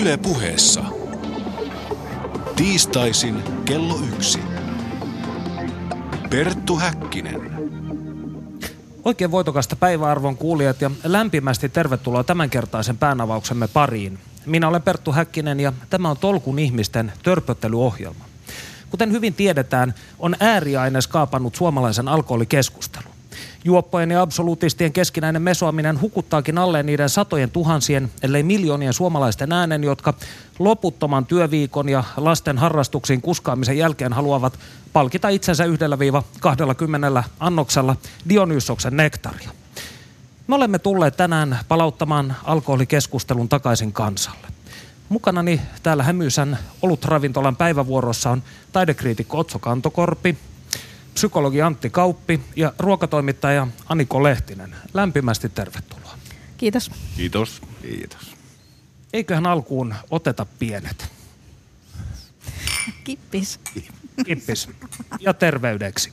Yle puheessa. Tiistaisin kello yksi. Perttu Häkkinen. Oikein voitokasta päiväarvon kuulijat ja lämpimästi tervetuloa tämänkertaisen päänavauksemme pariin. Minä olen Perttu Häkkinen ja tämä on Tolkun ihmisten törpöttelyohjelma. Kuten hyvin tiedetään, on ääriaine skaapannut suomalaisen alkoholikeskustelun. Juoppojen ja absoluutistien keskinäinen mesoaminen hukuttaakin alle niiden satojen tuhansien, ellei miljoonien suomalaisten äänen, jotka loputtoman työviikon ja lasten harrastuksiin kuskaamisen jälkeen haluavat palkita itsensä yhdellä viiva 20 annoksella Dionysoksen nektaria. Me olemme tulleet tänään palauttamaan alkoholikeskustelun takaisin kansalle. Mukanani täällä Hämyysän olutravintolan päivävuorossa on taidekriitikko Otso Kantokorpi, psykologi Antti Kauppi ja ruokatoimittaja Aniko Lehtinen. Lämpimästi tervetuloa. Kiitos. Kiitos. Kiitos. Eiköhän alkuun oteta pienet. Kippis. Kippis. Ja terveydeksi.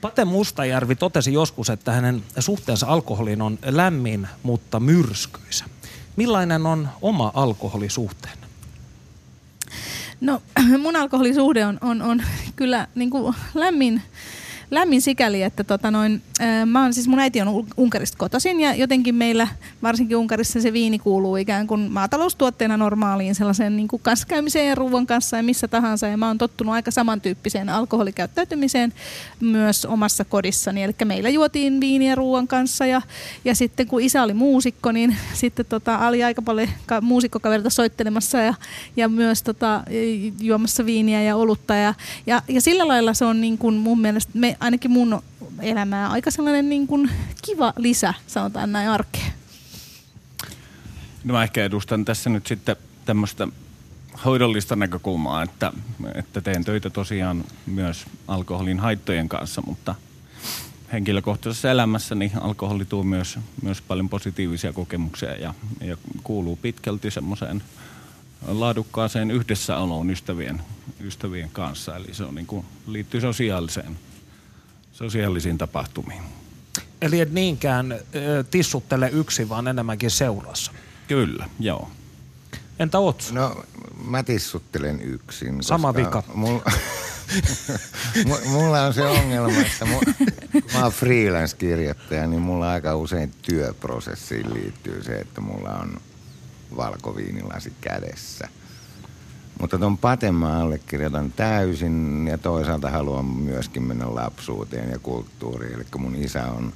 Pate Mustajärvi totesi joskus, että hänen suhteensa alkoholiin on lämmin, mutta myrskyisä. Millainen on oma alkoholisuhteen? No mun alkoholisuhde on, on, on kyllä niin kuin lämmin, lämmin sikäli, että tota noin, mä oon, siis mun äiti on Unkarista kotoisin ja jotenkin meillä, varsinkin Unkarissa se viini kuuluu ikään kuin maataloustuotteena normaaliin sellaiseen niin kuin kanssakäymiseen ja ruoan kanssa ja missä tahansa. Ja mä oon tottunut aika samantyyppiseen alkoholikäyttäytymiseen myös omassa kodissani. Eli meillä juotiin viiniä ruoan kanssa ja, ja sitten kun isä oli muusikko, niin sitten tota, oli aika paljon ka- muusikkokaverita soittelemassa ja, ja myös tota, juomassa viiniä ja olutta. Ja, ja, ja sillä lailla se on niin kuin mun mielestä, me, ainakin mun elämää aika sellainen niin kuin kiva lisä, sanotaan näin arkeen. No mä ehkä edustan tässä nyt sitten tämmöistä hoidollista näkökulmaa, että, että teen töitä tosiaan myös alkoholin haittojen kanssa, mutta henkilökohtaisessa elämässä niin alkoholi tuo myös, myös paljon positiivisia kokemuksia ja, ja kuuluu pitkälti semmoiseen laadukkaaseen yhdessäoloon ystävien, ystävien kanssa. Eli se on niin kuin, liittyy sosiaaliseen sosiaalisiin tapahtumiin. Eli et niinkään tissuttele yksin, vaan enemmänkin seurassa. Kyllä, joo. Entä Otso? No, mä tissuttelen yksin. Sama koska vika. Mulla, mulla on se ongelma, että mulla, kun mä oon freelance-kirjoittaja, niin mulla aika usein työprosessiin liittyy se, että mulla on valkoviinilasi kädessä – mutta tuon paten mä allekirjoitan täysin ja toisaalta haluan myöskin mennä lapsuuteen ja kulttuuriin. Eli mun isä on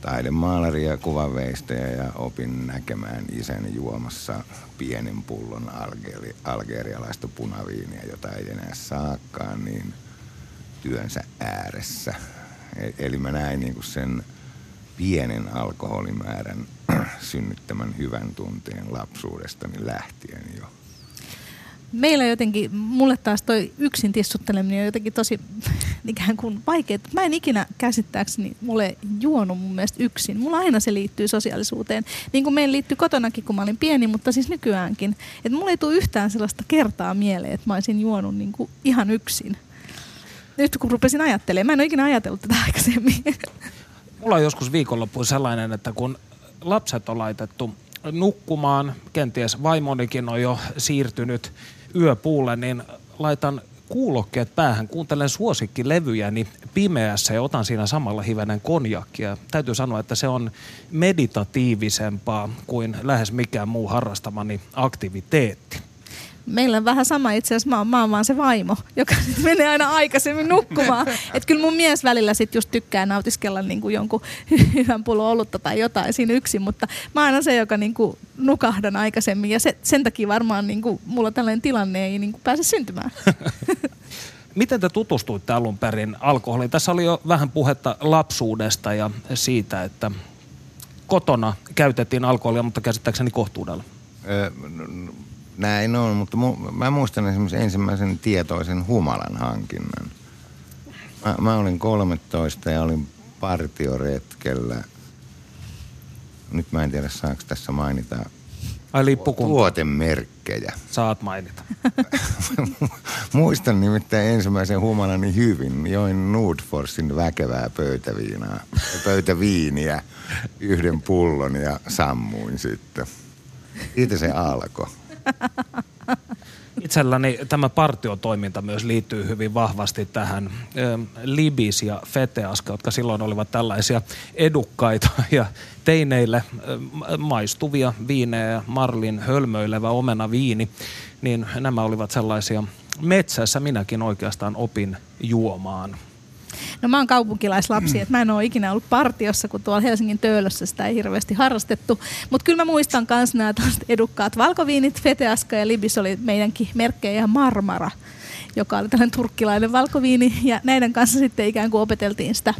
taidemaalari ja kuvanveistäjä ja opin näkemään isäni juomassa pienen pullon algeri, algerialaista punaviiniä, jota ei enää saakaan, niin työnsä ääressä. E- eli mä näin niin sen pienen alkoholimäärän synnyttämän hyvän tunteen lapsuudestani lähtien jo meillä jotenkin, mulle taas toi yksin tissutteleminen on jotenkin tosi ikään kuin vaikea. Mä en ikinä käsittääkseni mulle juonut mun mielestä yksin. Mulla aina se liittyy sosiaalisuuteen. Niin kuin meillä liittyy kotonakin, kun mä olin pieni, mutta siis nykyäänkin. Että mulle ei tule yhtään sellaista kertaa mieleen, että mä olisin juonut niin kuin ihan yksin. Nyt kun rupesin ajattelemaan, mä en ole ikinä ajatellut tätä aikaisemmin. Mulla on joskus viikonloppuun sellainen, että kun lapset on laitettu nukkumaan, kenties vaimonikin on jo siirtynyt yöpuulle, niin laitan kuulokkeet päähän, kuuntelen suosikkilevyjäni pimeässä ja otan siinä samalla hivenen konjakkia. Täytyy sanoa, että se on meditatiivisempaa kuin lähes mikään muu harrastamani aktiviteetti. Meillä on vähän sama itse asiassa, mä oon, mä oon vaan se vaimo, joka menee aina aikaisemmin nukkumaan. Et kyllä mun mies välillä sit just tykkää nautiskella niinku jonkun hyvän pullon olutta tai jotain siinä yksin, mutta mä oon aina se, joka niinku nukahdan aikaisemmin ja se, sen takia varmaan niinku, mulla tällainen tilanne ei niinku pääse syntymään. Miten te tutustuitte alun perin alkoholiin? Tässä oli jo vähän puhetta lapsuudesta ja siitä, että kotona käytettiin alkoholia, mutta käsittääkseni kohtuudella. Näin on, mutta mu- mä muistan esimerkiksi ensimmäisen tietoisen humalan hankinnan. Mä, mä olin 13 ja olin partioretkellä. Nyt mä en tiedä, saako tässä mainita Ai lippukunta. tuotemerkkejä. Saat mainita. Muistan nimittäin ensimmäisen humalani hyvin. Join Nordforsin väkevää pöytäviinaa, pöytäviiniä, yhden pullon ja sammuin sitten. Siitä se alkoi. Itselläni tämä partiotoiminta myös liittyy hyvin vahvasti tähän ö, Libis ja Feteaska, jotka silloin olivat tällaisia edukkaita ja teineille ö, maistuvia viinejä, Marlin hölmöilevä omena viini, niin nämä olivat sellaisia metsässä minäkin oikeastaan opin juomaan. No mä oon kaupunkilaislapsi, että mä en ole ikinä ollut partiossa, kun tuolla Helsingin töölössä sitä ei hirveästi harrastettu. Mutta kyllä mä muistan myös nämä edukkaat valkoviinit, Feteaska ja Libis oli meidänkin merkkejä ja Marmara, joka oli tällainen turkkilainen valkoviini. Ja näiden kanssa sitten ikään kuin opeteltiin sitä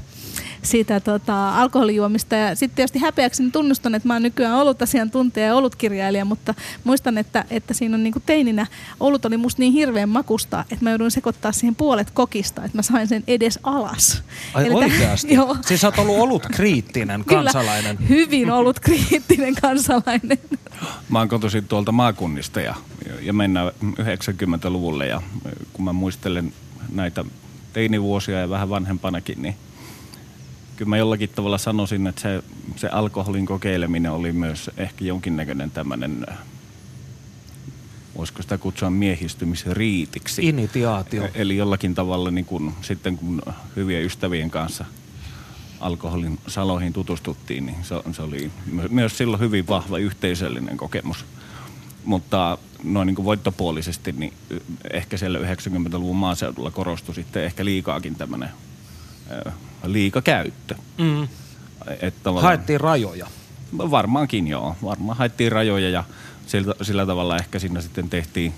sitä tota, alkoholijuomista. Ja sitten tietysti häpeäkseni tunnustan, että mä oon nykyään ollut asiantuntija ja olutkirjailija, mutta muistan, että, että siinä on niinku teininä olut oli musta niin hirveän makusta, että mä jouduin sekoittaa siihen puolet kokista, että mä sain sen edes alas. Ai Eli oikeasti? joo. Siis sä oot ollut ollut kriittinen kansalainen. Kyllä, hyvin ollut kriittinen kansalainen. Mä oon kotoisin tuolta maakunnista ja, ja mennään 90-luvulle ja kun mä muistelen näitä teinivuosia ja vähän vanhempanakin, niin kyllä mä jollakin tavalla sanoisin, että se, se alkoholin kokeileminen oli myös ehkä jonkinnäköinen tämmöinen, voisiko sitä kutsua miehistymisriitiksi. Initiaatio. E- Eli jollakin tavalla niin kun, sitten kun hyvien ystävien kanssa alkoholin saloihin tutustuttiin, niin se, se oli my- myös silloin hyvin vahva yhteisöllinen kokemus. Mutta noin niin kuin voittopuolisesti, niin ehkä siellä 90-luvun maaseudulla korostui sitten ehkä liikaakin tämmöinen liikakäyttö. Mm. Että Haettiin rajoja. Varmaankin joo. Varmaan haettiin rajoja ja sillä, sillä tavalla ehkä siinä sitten tehtiin,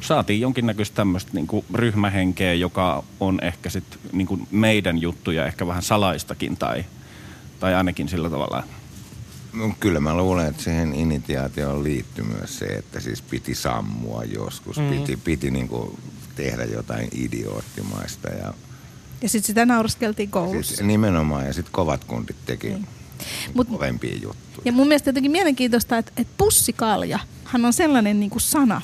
saatiin jonkinnäköistä tämmöistä niin ryhmähenkeä, joka on ehkä sitten niin meidän juttuja, ehkä vähän salaistakin tai, tai ainakin sillä tavalla. No, kyllä mä luulen, että siihen initiaatioon liittyy myös se, että siis piti sammua joskus. Mm. Piti, piti niinku tehdä jotain idioottimaista ja Ja sitten sitä nauraskeltiin koulussa. siis nimenomaan. Ja sitten kovat kundit teki Niin. niin. Mut- kovempia juttuja. Ja mun mielestä jotenkin mielenkiintoista, että, että pussikalja, hän on sellainen niin kuin sana,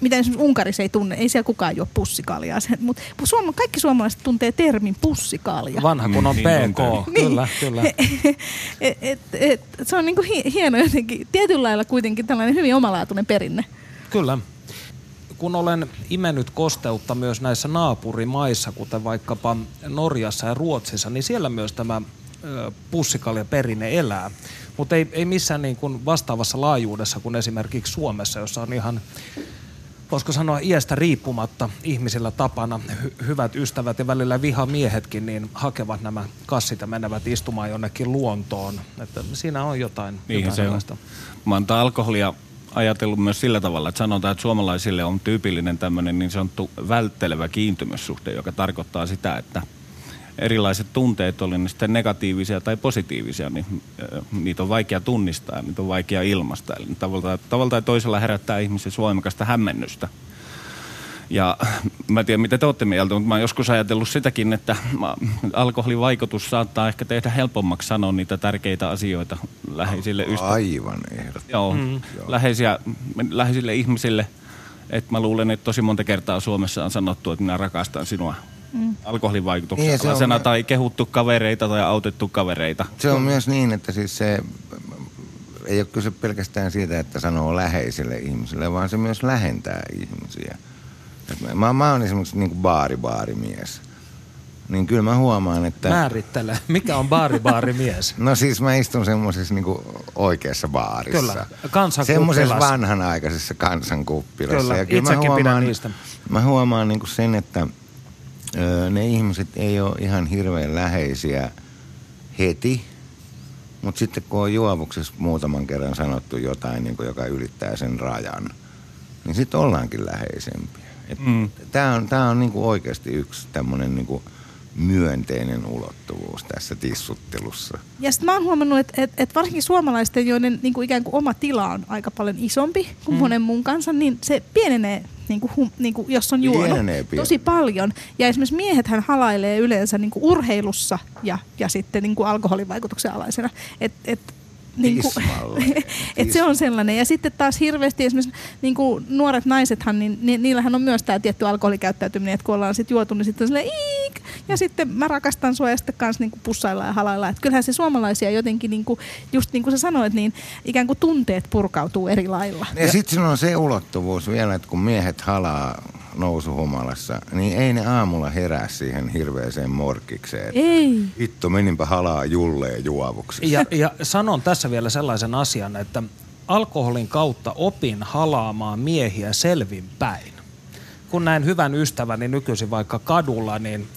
mitä esimerkiksi Unkarissa ei tunne, ei siellä kukaan juo pussikaljaa, Se- mutta suoma, kaikki suomalaiset tuntee termin pussikalja. Vanha kun on Niin PK. tuntee. Kyllä, kyllä. et, et, et, se on niin kuin hieno jotenkin, tietyllä lailla kuitenkin tällainen hyvin omalaatuinen perinne. Kyllä. Kun olen imennyt kosteutta myös näissä naapurimaissa, kuten vaikkapa Norjassa ja Ruotsissa, niin siellä myös tämä pussikalja-perinne elää. Mutta ei, ei missään niin kuin vastaavassa laajuudessa kuin esimerkiksi Suomessa, jossa on ihan, voisiko sanoa iästä riippumatta ihmisillä tapana hy- hyvät ystävät ja välillä vihamiehetkin, niin hakevat nämä kassit ja menevät istumaan jonnekin luontoon. Että siinä on jotain, Niinhän jotain se on. Mä tää alkoholia ajatellut myös sillä tavalla, että sanotaan, että suomalaisille on tyypillinen tämmöinen niin sanottu välttelevä kiintymyssuhde, joka tarkoittaa sitä, että erilaiset tunteet, oli ne sitten negatiivisia tai positiivisia, niin niitä on vaikea tunnistaa niitä on vaikea ilmaista. Eli tavalla, tavalla tai toisella herättää ihmisessä voimakasta hämmennystä. Ja mä en tiedä, mitä te olette mieltä, mutta mä oon joskus ajatellut sitäkin, että alkoholin vaikutus saattaa ehkä tehdä helpommaksi sanoa niitä tärkeitä asioita läheisille ystäville. Aivan ehdottomasti. Joo, mm. läheisiä, läheisille ihmisille. Et mä luulen, että tosi monta kertaa Suomessa on sanottu, että minä rakastan sinua mm. alkoholin vaikutuksen Niin, on tai kehuttu kavereita tai autettu kavereita. Se on myös niin, että siis se ei ole kyse pelkästään siitä, että sanoo läheisille ihmisille, vaan se myös lähentää ihmisiä. Et mä- Mä, mä oon esimerkiksi niin kuin baari-baarimies. Niin kyllä mä huomaan, että... Määrittele, mikä on baari-baarimies? No siis mä istun semmoisessa niinku oikeassa baarissa. Kyllä, kansankuppilassa. Semmoisessa vanhanaikaisessa kansankuppilassa. Kyllä, Ja kyllä mä itsekin pidän huomaan, niistä. Mä huomaan niinku sen, että ö, ne ihmiset ei ole ihan hirveän läheisiä heti. Mutta sitten kun on juovuksessa muutaman kerran sanottu jotain, niin joka ylittää sen rajan, niin sitten ollaankin läheisempiä. Mm. Tämä on, tää on niinku oikeasti yksi tämmöinen niinku myönteinen ulottuvuus tässä tissuttelussa. Ja sitten mä oon huomannut, että et, et varsinkin suomalaisten, joiden niin kuin ikään kuin oma tila on aika paljon isompi kuin mm. monen muun kanssa, niin se pienenee, niin kuin, hum, niin kuin, jos on juonut tosi paljon. Ja esimerkiksi miehethän halailee yleensä niin kuin urheilussa ja, ja sitten niin kuin alkoholin vaikutuksen alaisena. Et, et, Niin kuin, et se on sellainen. Ja sitten taas hirveästi esimerkiksi niin kuin nuoret naisethan, niin ni, niillähän on myös tämä tietty alkoholikäyttäytyminen, että kun ollaan sitten juotu, niin sitten on silleen, iik, ja sitten mä rakastan sua ja sitten kanssa niin kuin pussailla ja halailla. Et kyllähän se suomalaisia jotenkin, niin kuin, just niin kuin sä sanoit, niin ikään kuin tunteet purkautuu eri lailla. Ja sitten on se ulottuvuus vielä, että kun miehet halaa nousuhumalassa, niin ei ne aamulla herää siihen hirveeseen morkikseen. Ei. Hitto, meninpä halaa julleen juovuksi. Ja, ja sanon tässä vielä sellaisen asian, että alkoholin kautta opin halaamaan miehiä selvinpäin. Kun näin hyvän ystäväni nykyisin vaikka kadulla, niin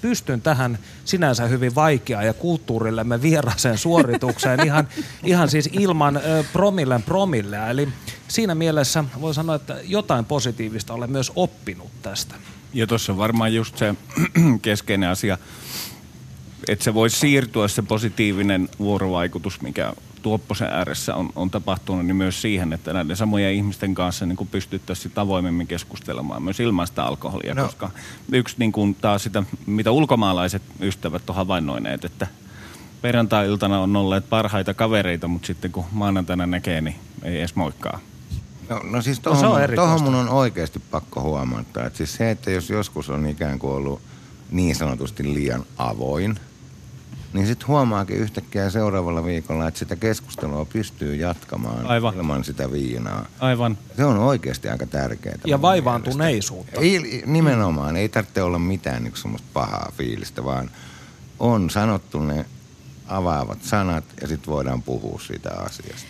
pystyn tähän sinänsä hyvin vaikeaan ja kulttuurillemme vieraaseen suoritukseen ihan, ihan siis ilman promillen promillea. Eli siinä mielessä voi sanoa, että jotain positiivista olen myös oppinut tästä. Ja tuossa on varmaan just se keskeinen asia, että se voisi siirtyä se positiivinen vuorovaikutus, mikä Tuopposen ääressä on, on tapahtunut, niin myös siihen, että näiden samojen ihmisten kanssa niin pystyttäisiin avoimemmin keskustelemaan myös ilman sitä alkoholia, No. koska yksi niin kuin taas sitä, mitä ulkomaalaiset ystävät on havainnoineet, että perjantai-iltana on olleet parhaita kavereita, mutta sitten kun maanantaina näkee, niin ei edes moikkaa. No, no siis tohon, no, tohon mun on oikeasti pakko huomata, että siis se, että jos joskus on ikään kuin ollut niin sanotusti liian avoin, niin sitten huomaakin yhtäkkiä seuraavalla viikolla, että sitä keskustelua pystyy jatkamaan Aivan. ilman sitä viinaa. Aivan. Se on oikeasti aika tärkeää. Ja vaivaantuneisuutta. Ei, nimenomaan, ei tarvitse olla mitään niin semmoista pahaa fiilistä, vaan on sanottu ne avaavat sanat ja sitten voidaan puhua siitä asiasta.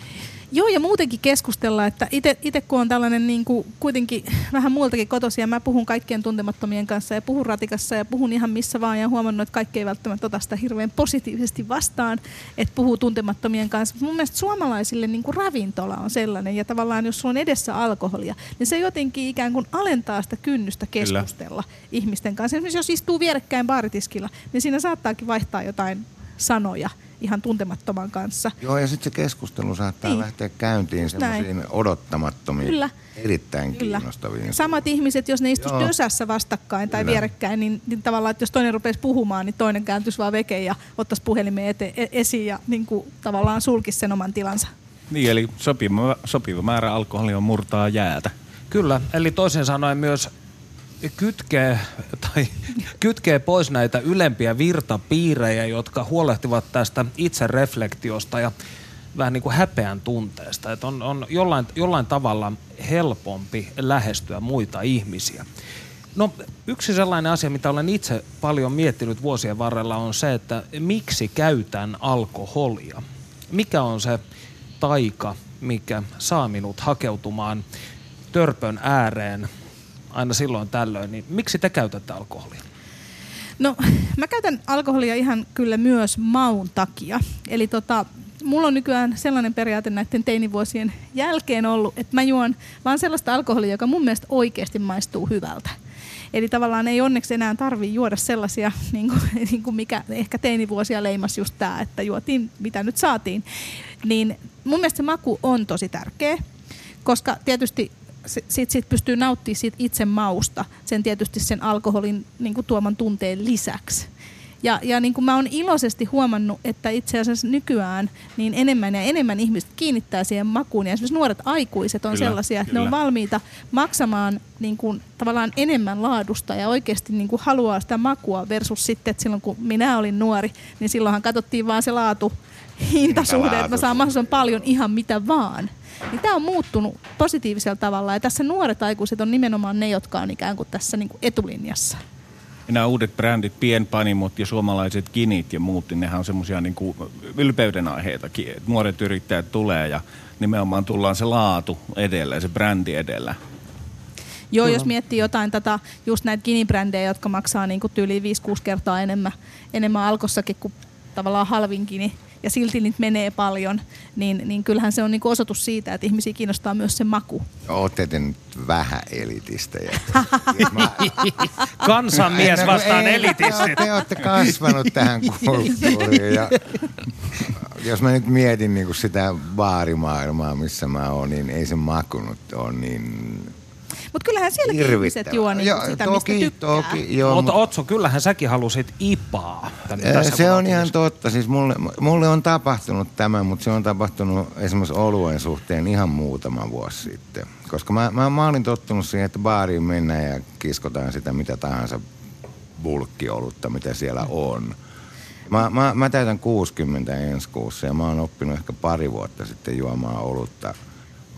Joo, ja muutenkin keskustella, että itse kun on tällainen niin kuin, kuitenkin vähän muultakin kotosi, ja mä puhun kaikkien tuntemattomien kanssa ja puhun ratikassa ja puhun ihan missä vaan ja huomannut, että kaikki ei välttämättä ota sitä hirveän positiivisesti vastaan, että puhuu tuntemattomien kanssa. Mun mielestä suomalaisille niin kuin ravintola on sellainen, ja tavallaan jos sulla on edessä alkoholia, niin se jotenkin ikään kuin alentaa sitä kynnystä Kyllä. keskustella ihmisten kanssa. Esimerkiksi jos istuu vierekkäin baaritiskillä, niin siinä saattaakin vaihtaa jotain sanoja ihan tuntemattoman kanssa. Joo, ja sitten se keskustelu saattaa Niin. lähteä käyntiin semmoisiin odottamattomiin, Kyllä. erittäin Kyllä. kiinnostaviin. Samat ihmiset, jos ne istuisi Joo. dösässä vastakkain tai Kyllä. vierekkäin, niin, niin tavallaan, että jos toinen rupesi puhumaan, niin toinen kääntyisi vaan vekeen ja ottaisi puhelimen ete, e- esiin ja niin kuin, tavallaan sulkisi sen oman tilansa. Niin, eli sopiva, sopiva määrä alkoholia murtaa jäätä. Kyllä, eli toisin sanoen myös kytkee, tai kytkee pois näitä ylempiä virtapiirejä, jotka huolehtivat tästä itsereflektiosta ja vähän niin kuin häpeän tunteesta. Että on, on jollain, jollain tavalla helpompi lähestyä muita ihmisiä. No yksi sellainen asia, mitä olen itse paljon miettinyt vuosien varrella on se, että miksi käytän alkoholia? Mikä on se taika, mikä saa minut hakeutumaan törpön ääreen aina silloin tällöin, niin miksi te käytätte alkoholia? No, mä käytän alkoholia ihan kyllä myös maun takia. Eli tota, mulla on nykyään sellainen periaate näiden teinivuosien jälkeen ollut, että mä juon vaan sellaista alkoholia, joka mun mielestä oikeasti maistuu hyvältä. Eli tavallaan ei onneksi enää tarvi juoda sellaisia, niin kuin, niin kuin mikä ehkä teinivuosia leimas just tämä, että juotiin mitä nyt saatiin. Niin mun mielestä se maku on tosi tärkeä, koska tietysti sitten sit pystyy nauttimaan siitä itse mausta, sen tietysti sen alkoholin niin kuin tuoman tunteen lisäksi. Ja, ja niin kuin mä oon iloisesti huomannut, että itse asiassa nykyään niin enemmän ja enemmän ihmiset kiinnittää siihen makuun. Ja esimerkiksi nuoret aikuiset on Kyllä, sellaisia, että ne on kyllä. valmiita maksamaan niin kuin, tavallaan enemmän laadusta ja oikeasti niin kuin haluaa sitä makua versus sitten, että silloin kun minä olin nuori, niin silloinhan katsottiin vaan se laatu, hintasuhde, että mä saan mahdollisimman paljon ihan mitä vaan. Niin tämä on muuttunut positiivisella tavalla ja tässä nuoret aikuiset on nimenomaan ne, jotka on ikään kuin tässä niin kuin etulinjassa. Ja nämä uudet brändit, pienpanimot ja suomalaiset kinit ja muut, niin nehän on semmoisia niin ylpeyden aiheitakin. Et nuoret yrittäjät tulee ja nimenomaan tullaan se laatu edellä se brändi edellä. Joo, jos miettii jotain tätä, just näitä Gini-brändejä, jotka maksaa niin tyyliin 5-6 kertaa enemmän, enemmän alkossakin kuin tavallaan halvin Gini, ja silti niitä menee paljon, niin, niin kyllähän se on niin osoitus siitä, että ihmisiä kiinnostaa myös se maku. Ootte te nyt vähän elitistejä. Mä- Kansanmies No, vastaan ei, elitistit. Te, te olette kasvanut tähän kulttuuriin ja jos mä nyt mietin niin kuin sitä baarimaailmaa, missä mä oon, niin ei se maku nyt ole niin... Mutta kyllähän sielläkin ihmiset juo niin Joo, sitä, toki, mistä tykkää. toki, joo, Mutta mu- Otso, kyllähän säkin halusit ipaa. tänne Se on ihan totta. Siis mulle, mulle on tapahtunut tämä, mutta se on tapahtunut esimerkiksi oluen suhteen ihan muutama vuosi sitten. Koska mä, mä, mä olin tottunut siihen, että baariin mennään ja kiskotaan sitä mitä tahansa bulkkiolutta, mitä siellä on. Mä, mä, mä täytän 60 ensi kuussa ja mä oon oppinut ehkä pari vuotta sitten juomaan olutta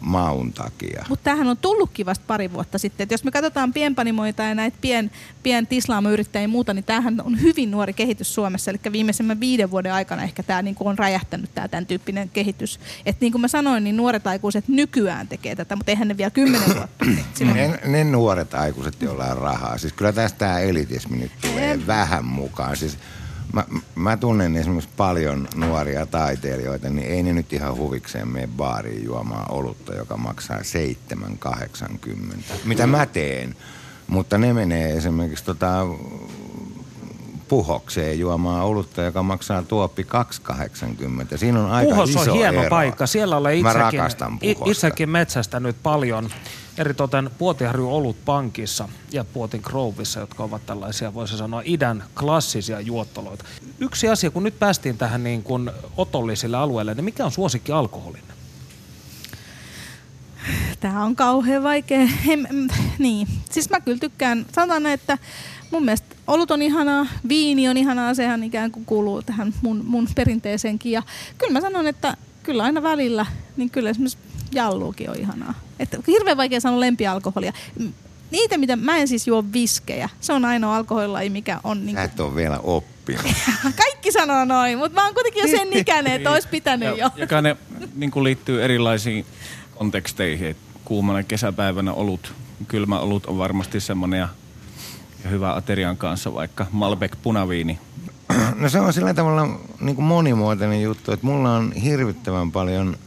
maun takia. Mutta tämähän on tullutkin vasta pari vuotta sitten. Et jos me katsotaan pienpanimoita ja näitä pien, pien tislaamuyrittäjiä ja muuta, niin tämähän on hyvin nuori kehitys Suomessa. Eli viimeisemmän viiden vuoden aikana ehkä tämä niinku on räjähtänyt tämä tämän tyyppinen kehitys. Että niin kuin mä sanoin, niin nuoret aikuiset nykyään tekee tätä, mutta eihän ne vielä kymmenen vuotta. Ne, ne nuoret aikuiset, joilla on rahaa. Siis kyllä tästä tämä elitismi nyt tulee vähän mukaan. Siis mä, mä tunnen esimerkiksi paljon nuoria taiteilijoita, niin ei ne nyt ihan huvikseen mene baariin juomaan olutta, joka maksaa 7,80. Mitä mä teen? Mutta ne menee esimerkiksi tota, puhokseen juomaan olutta, joka maksaa tuoppi 2,80. Siinä on aika Puhos iso on hieno ero. paikka. Siellä olen itsekin, itsekin metsästänyt paljon. Eritoten Puotiharju Olut Pankissa ja Puotin Grovissa, jotka ovat tällaisia, voisi sanoa, idän klassisia juottoloita. Yksi asia, kun nyt päästiin tähän niin kuin otollisille alueille, niin mikä on suosikki alkoholin? Tämä on kauhean vaikea. Mm, niin. Siis mä kyllä tykkään, sanotaan että mun mielestä olut on ihanaa, viini on ihanaa, sehän ikään kuin kuuluu tähän mun, mun perinteeseenkin. Ja kyllä mä sanon, että kyllä aina välillä, niin kyllä esimerkiksi jalluukin on ihanaa. Että hirveän vaikea sanoa lempialkoholia. Niitä, mitä mä en siis juo viskejä. Se on ainoa alkoholilaji, mikä on niin Sä et ole vielä oppinut. Kaikki sanoo noin, mutta mä oon kuitenkin jo sen ikäinen, että olisi pitänyt jo. Joka ne niin kuin liittyy erilaisiin konteksteihin. Et kuumana kesäpäivänä olut, kylmä olut on varmasti semmoinen ja, ja hyvä aterian kanssa, vaikka Malbec punaviini. No se on sillä tavalla niin kuin monimuotoinen juttu, että mulla on hirvittävän paljon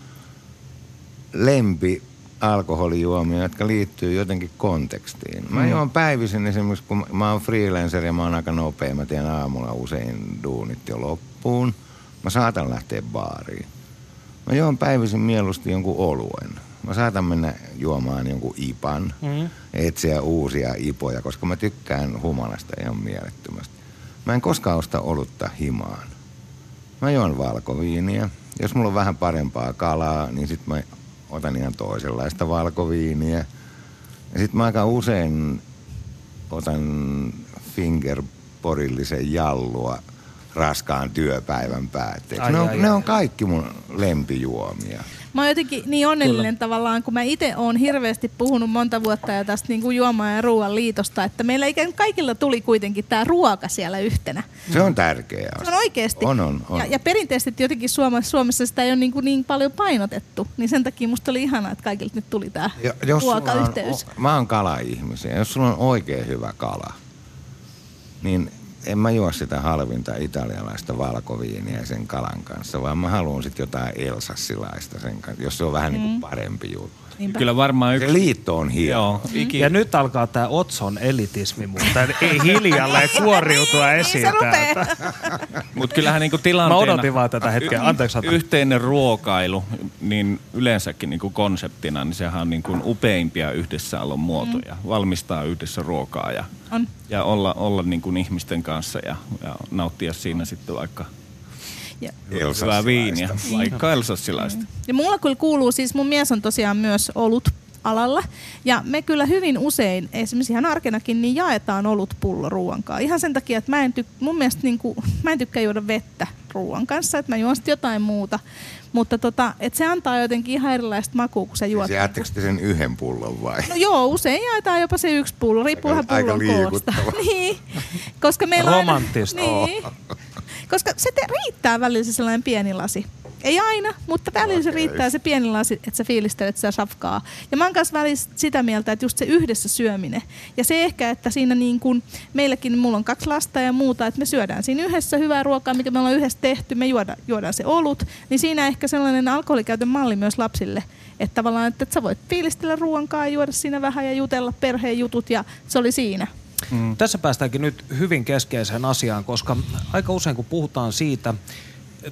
lempi alkoholijuomia, jotka liittyy jotenkin kontekstiin. Mä juon päivisin esimerkiksi, kun mä oon freelancer ja mä oon aika nopea, mä teen aamulla usein duunit jo loppuun. Mä saatan lähteä baariin. Mä juon päivisin mieluusti jonkun oluen. Mä saatan mennä juomaan jonkun ipan, Mm. etsiä uusia ipoja, koska mä tykkään humalasta ihan mielettömästi. Mä en koskaan osta olutta himaan. Mä juon valkoviiniä. Jos mulla on vähän parempaa kalaa, niin sit mä otan ihan toisenlaista valkoviiniä. Ja sit mä aika usein otan fingerporillisen jallua raskaan työpäivän päätteeksi. Ai, ne, on, ai, ne ai. on kaikki mun lempijuomia. Mä oon jotenkin niin onnellinen Kyllä. tavallaan, kun mä itse oon hirveästi puhunut monta vuotta jo tästä niin kuin juomaan ja ruoan liitosta, että meillä ikään kaikilla tuli kuitenkin tämä ruoka siellä yhtenä. Se on tärkeä Se on oikeasti. On, on, on. Ja, ja perinteisesti jotenkin Suomessa, Suomessa sitä ei ole niin, kuin niin paljon painotettu, niin sen takia musta oli ihanaa, että kaikilta nyt tuli tämä ruokayhteys. On, mä oon kala-ihmisiä. Jos sulla on oikein hyvä kala, niin en mä juo sitä halvinta italialaista valkoviiniä sen kalan kanssa, vaan mä haluan sitten jotain elsassilaista sen kanssa, jos se on vähän mm. niin kuin parempi juttu. Niinpä. Kyllä varmaan yksi... Se liitto on hieno. Joo, iki, Ja nyt alkaa tämä Otson elitismi, mutta ei hiljalleen kuoriutua esiin Niin rupeaa. täältä. Mutta kyllähän niinku tilanteena... Mä odotin vaan tätä hetkeä. Anteeksi, Satu. Yhteinen ruokailu, niin yleensäkin niinku konseptina, niin sehän on niinku upeimpia yhdessäolon muotoja. Mm. Valmistaa yhdessä ruokaa ja, On. ja olla, olla niinku ihmisten kanssa ja, ja nauttia siinä sitten vaikka Ja, hyvää viiniä, vaikka elsassilaista. ja mulla kyllä kuuluu, siis mun mies on tosiaan myös ollut alalla. Ja me kyllä hyvin usein, esimerkiksi ihan arkenakin, niin jaetaan olut pullo ruoankaan. Ihan sen takia, että mä en, tyk- mun mielestä niin kuin, mä en tykkää juoda vettä ruoan kanssa, että mä juon sitten jotain muuta. Mutta tota, et se antaa jotenkin ihan erilaista makua, kun sä juot. Se Jäättekö te sen yhden pullon vai? No joo, usein jaetaan jopa se yksi pullo, riippuu Aika- vähän pullon aika koosta. niin, koska meillä Romanttista. On, niin, koska se te, riittää välillä se sellainen pieni lasi. Ei aina, mutta välillä se riittää se pieni lasi, että sä fiilistelet sitä safkaa. Ja mä oon kanssa sitä mieltä, että just se yhdessä syöminen. Ja se ehkä, että siinä niin kuin, meilläkin mulla on kaksi lasta ja muuta, että me syödään siinä yhdessä hyvää ruokaa, mikä me ollaan yhdessä tehty, me juodaan, juodaan se olut. Niin siinä ehkä sellainen alkoholikäytön malli myös lapsille, että tavallaan, että, että sä voit fiilistellä ruoankaan, juoda siinä vähän ja jutella perheen jutut ja se oli siinä. Mm. Tässä päästäänkin nyt hyvin keskeiseen asiaan, koska aika usein kun puhutaan siitä,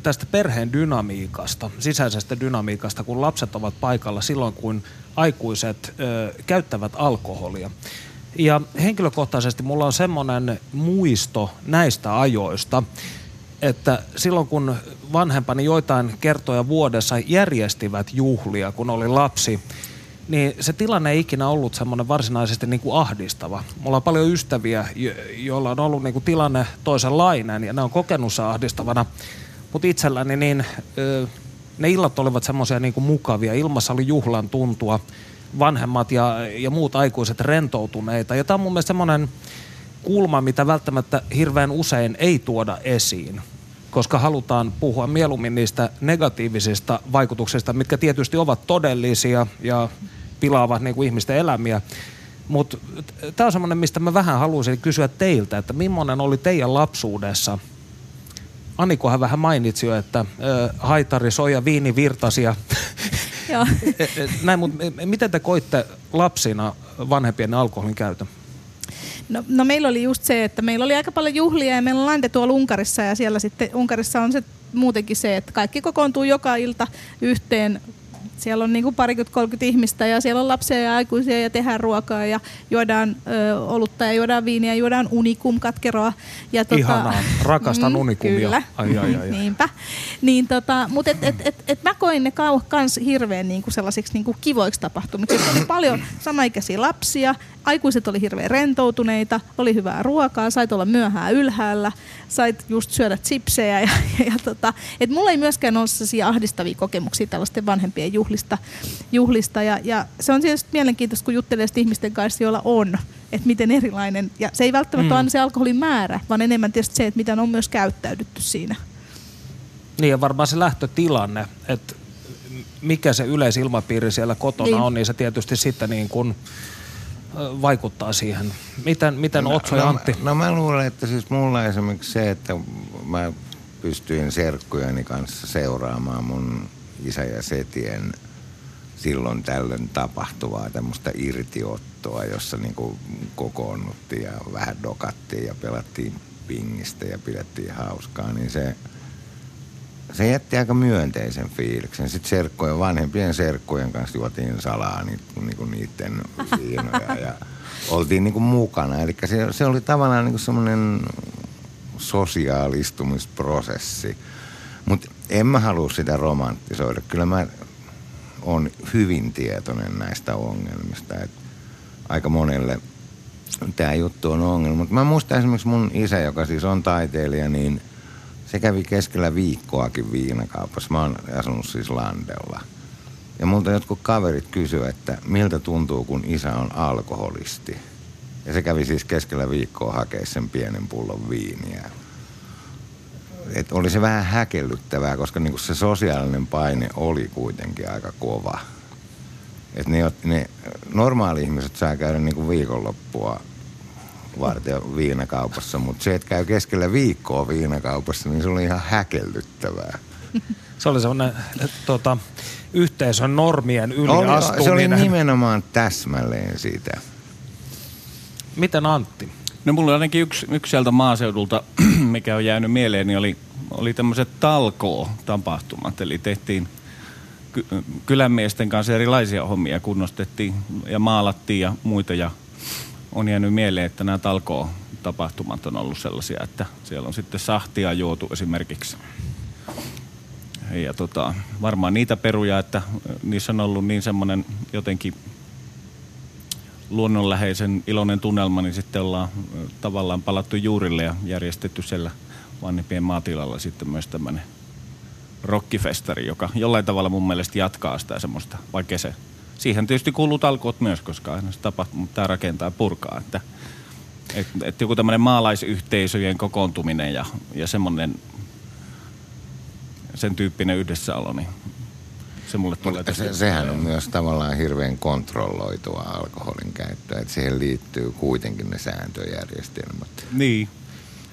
tästä perheen dynamiikasta, sisäisestä dynamiikasta, kun lapset ovat paikalla silloin, kun aikuiset ö, käyttävät alkoholia. Ja henkilökohtaisesti mulla on semmoinen muisto näistä ajoista, että silloin kun vanhempani joitain kertoja vuodessa järjestivät juhlia, kun oli lapsi, niin se tilanne ei ikinä ollut semmoinen varsinaisesti niin kuin ahdistava. Mulla on paljon ystäviä, jo- joilla on ollut niin kuin tilanne toisenlainen ja ne on kokenut se ahdistavana. Mutta itselläni niin ne illat olivat semmoisia niin kuin mukavia. Ilmassa oli juhlan tuntua, vanhemmat ja, ja muut aikuiset rentoutuneita. Ja tämä on mun mielestä semmoinen kulma, mitä välttämättä hirveän usein ei tuoda esiin koska halutaan puhua mieluummin niistä negatiivisista vaikutuksista, mitkä tietysti ovat todellisia ja pilaavat niin kuin ihmisten elämiä. Mutta tämä on semmoinen, mistä mä vähän haluaisin kysyä teiltä, että millainen oli teidän lapsuudessa? Anikohan vähän mainitsi jo, että ö, haitari, soja, viini virtasi ja Joo. näin, mutta miten te koitte lapsina vanhempien alkoholin käytön? No, no meillä oli just se, että meillä oli aika paljon juhlia ja meillä on lande tuolla Unkarissa ja siellä sitten Unkarissa on se muutenkin se, että kaikki kokoontuu joka ilta yhteen siellä on niinku parikymmentä 30 ihmistä ja siellä on lapsia ja aikuisia ja tehdään ruokaa ja juodaan ö, olutta ja juodaan viiniä ja juodaan unikum katkeroa. Ja tota- Ihanaa. Rakastan unikumia. Kyllä. Ai, ai, ai, ai. Niinpä. Niin tota, mutta et, et, et, et mä koin ne kau- kans hirveän niinku sellaisiksi niinku kivoiksi tapahtumiksi. Siellä oli paljon samaikäisiä lapsia, aikuiset oli hirveän rentoutuneita, oli hyvää ruokaa, sait olla myöhään ylhäällä, sait just syödä chipsejä. Ja, ja, ja tota, et mulla ei myöskään ole sellaisia ahdistavia kokemuksia tällaisten vanhempien juhlista. juhlista ja, ja se on tietysti mielenkiintoista, kun juttelee ihmisten kanssa, joilla on, että miten erilainen. Ja se ei välttämättä Mm. ole aina se alkoholin määrä, vaan enemmän tietysti se, että miten on myös käyttäydytty siinä. Niin ja varmaan se lähtötilanne, että mikä se yleisilmapiiri siellä kotona Niin. on, niin se tietysti sitten niin kuin vaikuttaa siihen. Miten, miten Otso ja no, Antti? No mä luulen, että siis mulla esimerkiksi se, että mä pystyin serkkujeni kanssa seuraamaan mun isä ja setien silloin tällöin tapahtuvaa tämmöistä irtiottoa, jossa niinku kokoonnuttiin ja vähän dokattiin ja pelattiin pingistä ja pidettiin hauskaa, niin se, se jätti aika myönteisen fiiliksen. Sitten serkkojen, vanhempien serkkojen kanssa juotiin salaa ni, niinku niiden viinoja ja oltiin niinku mukana. Eli se, se oli tavallaan niinku semmoinen sosiaalistumisprosessi. Mutta en mä halua sitä romanttisoida. Kyllä mä on hyvin tietoinen näistä ongelmista. Et aika monelle tämä juttu on ongelma. Mutta mä muistan esimerkiksi mun isä, joka siis on taiteilija, niin se kävi keskellä viikkoakin viinakaupassa. Mä oon asunut siis Landella. Ja multa jotkut kaverit kysyivät, että miltä tuntuu, kun isä on alkoholisti. Ja se kävi siis keskellä viikkoa hakea sen pienen pullon viiniä. Et oli se vähän häkellyttävää, koska niinku se sosiaalinen paine oli kuitenkin aika kova. Et ne, ne normaali-ihmiset saa käydä niinku viikonloppua varten viinakaupassa, mutta se, että käy keskellä viikkoa viinakaupassa, niin se oli ihan häkellyttävää. Se oli semmoinen tota, yhteisön normien Oli, se oli yliastuminen. nimenomaan täsmälleen sitä. Miten Antti? No mulla ainakin yksi, yksi sieltä maaseudulta, mikä on jäänyt mieleen, niin oli, oli tämmöiset talkoo-tapahtumat. Eli tehtiin ky- kylänmiesten kanssa erilaisia hommia, kunnostettiin ja maalattiin ja muita. Ja on jäänyt mieleen, että nämä talkoo-tapahtumat on ollut sellaisia, että siellä on sitten sahtia juotu esimerkiksi. Ja tota, varmaan niitä peruja, että niissä on ollut niin semmoinen jotenkin luonnonläheisen iloinen tunnelma, niin sitten ollaan tavallaan palattu juurille ja järjestetty siellä vanhempien maatilalla sitten myös tämmöinen rockifestari, joka jollain tavalla mun mielestä jatkaa sitä semmoista, vaikka se, siihen tietysti kuuluu talkoot myös, koska aina se tapahtuu, mutta tämä rakentaa purkaa, että et, et joku tämmöinen maalaisyhteisöjen kokoontuminen ja, ja semmoinen sen tyyppinen yhdessäolo, niin se mulle tulee Mutta se, sehän on myös tavallaan hirveän kontrolloitua alkoholin käyttöä, että siihen liittyy kuitenkin ne sääntöjärjestelmät. Niin,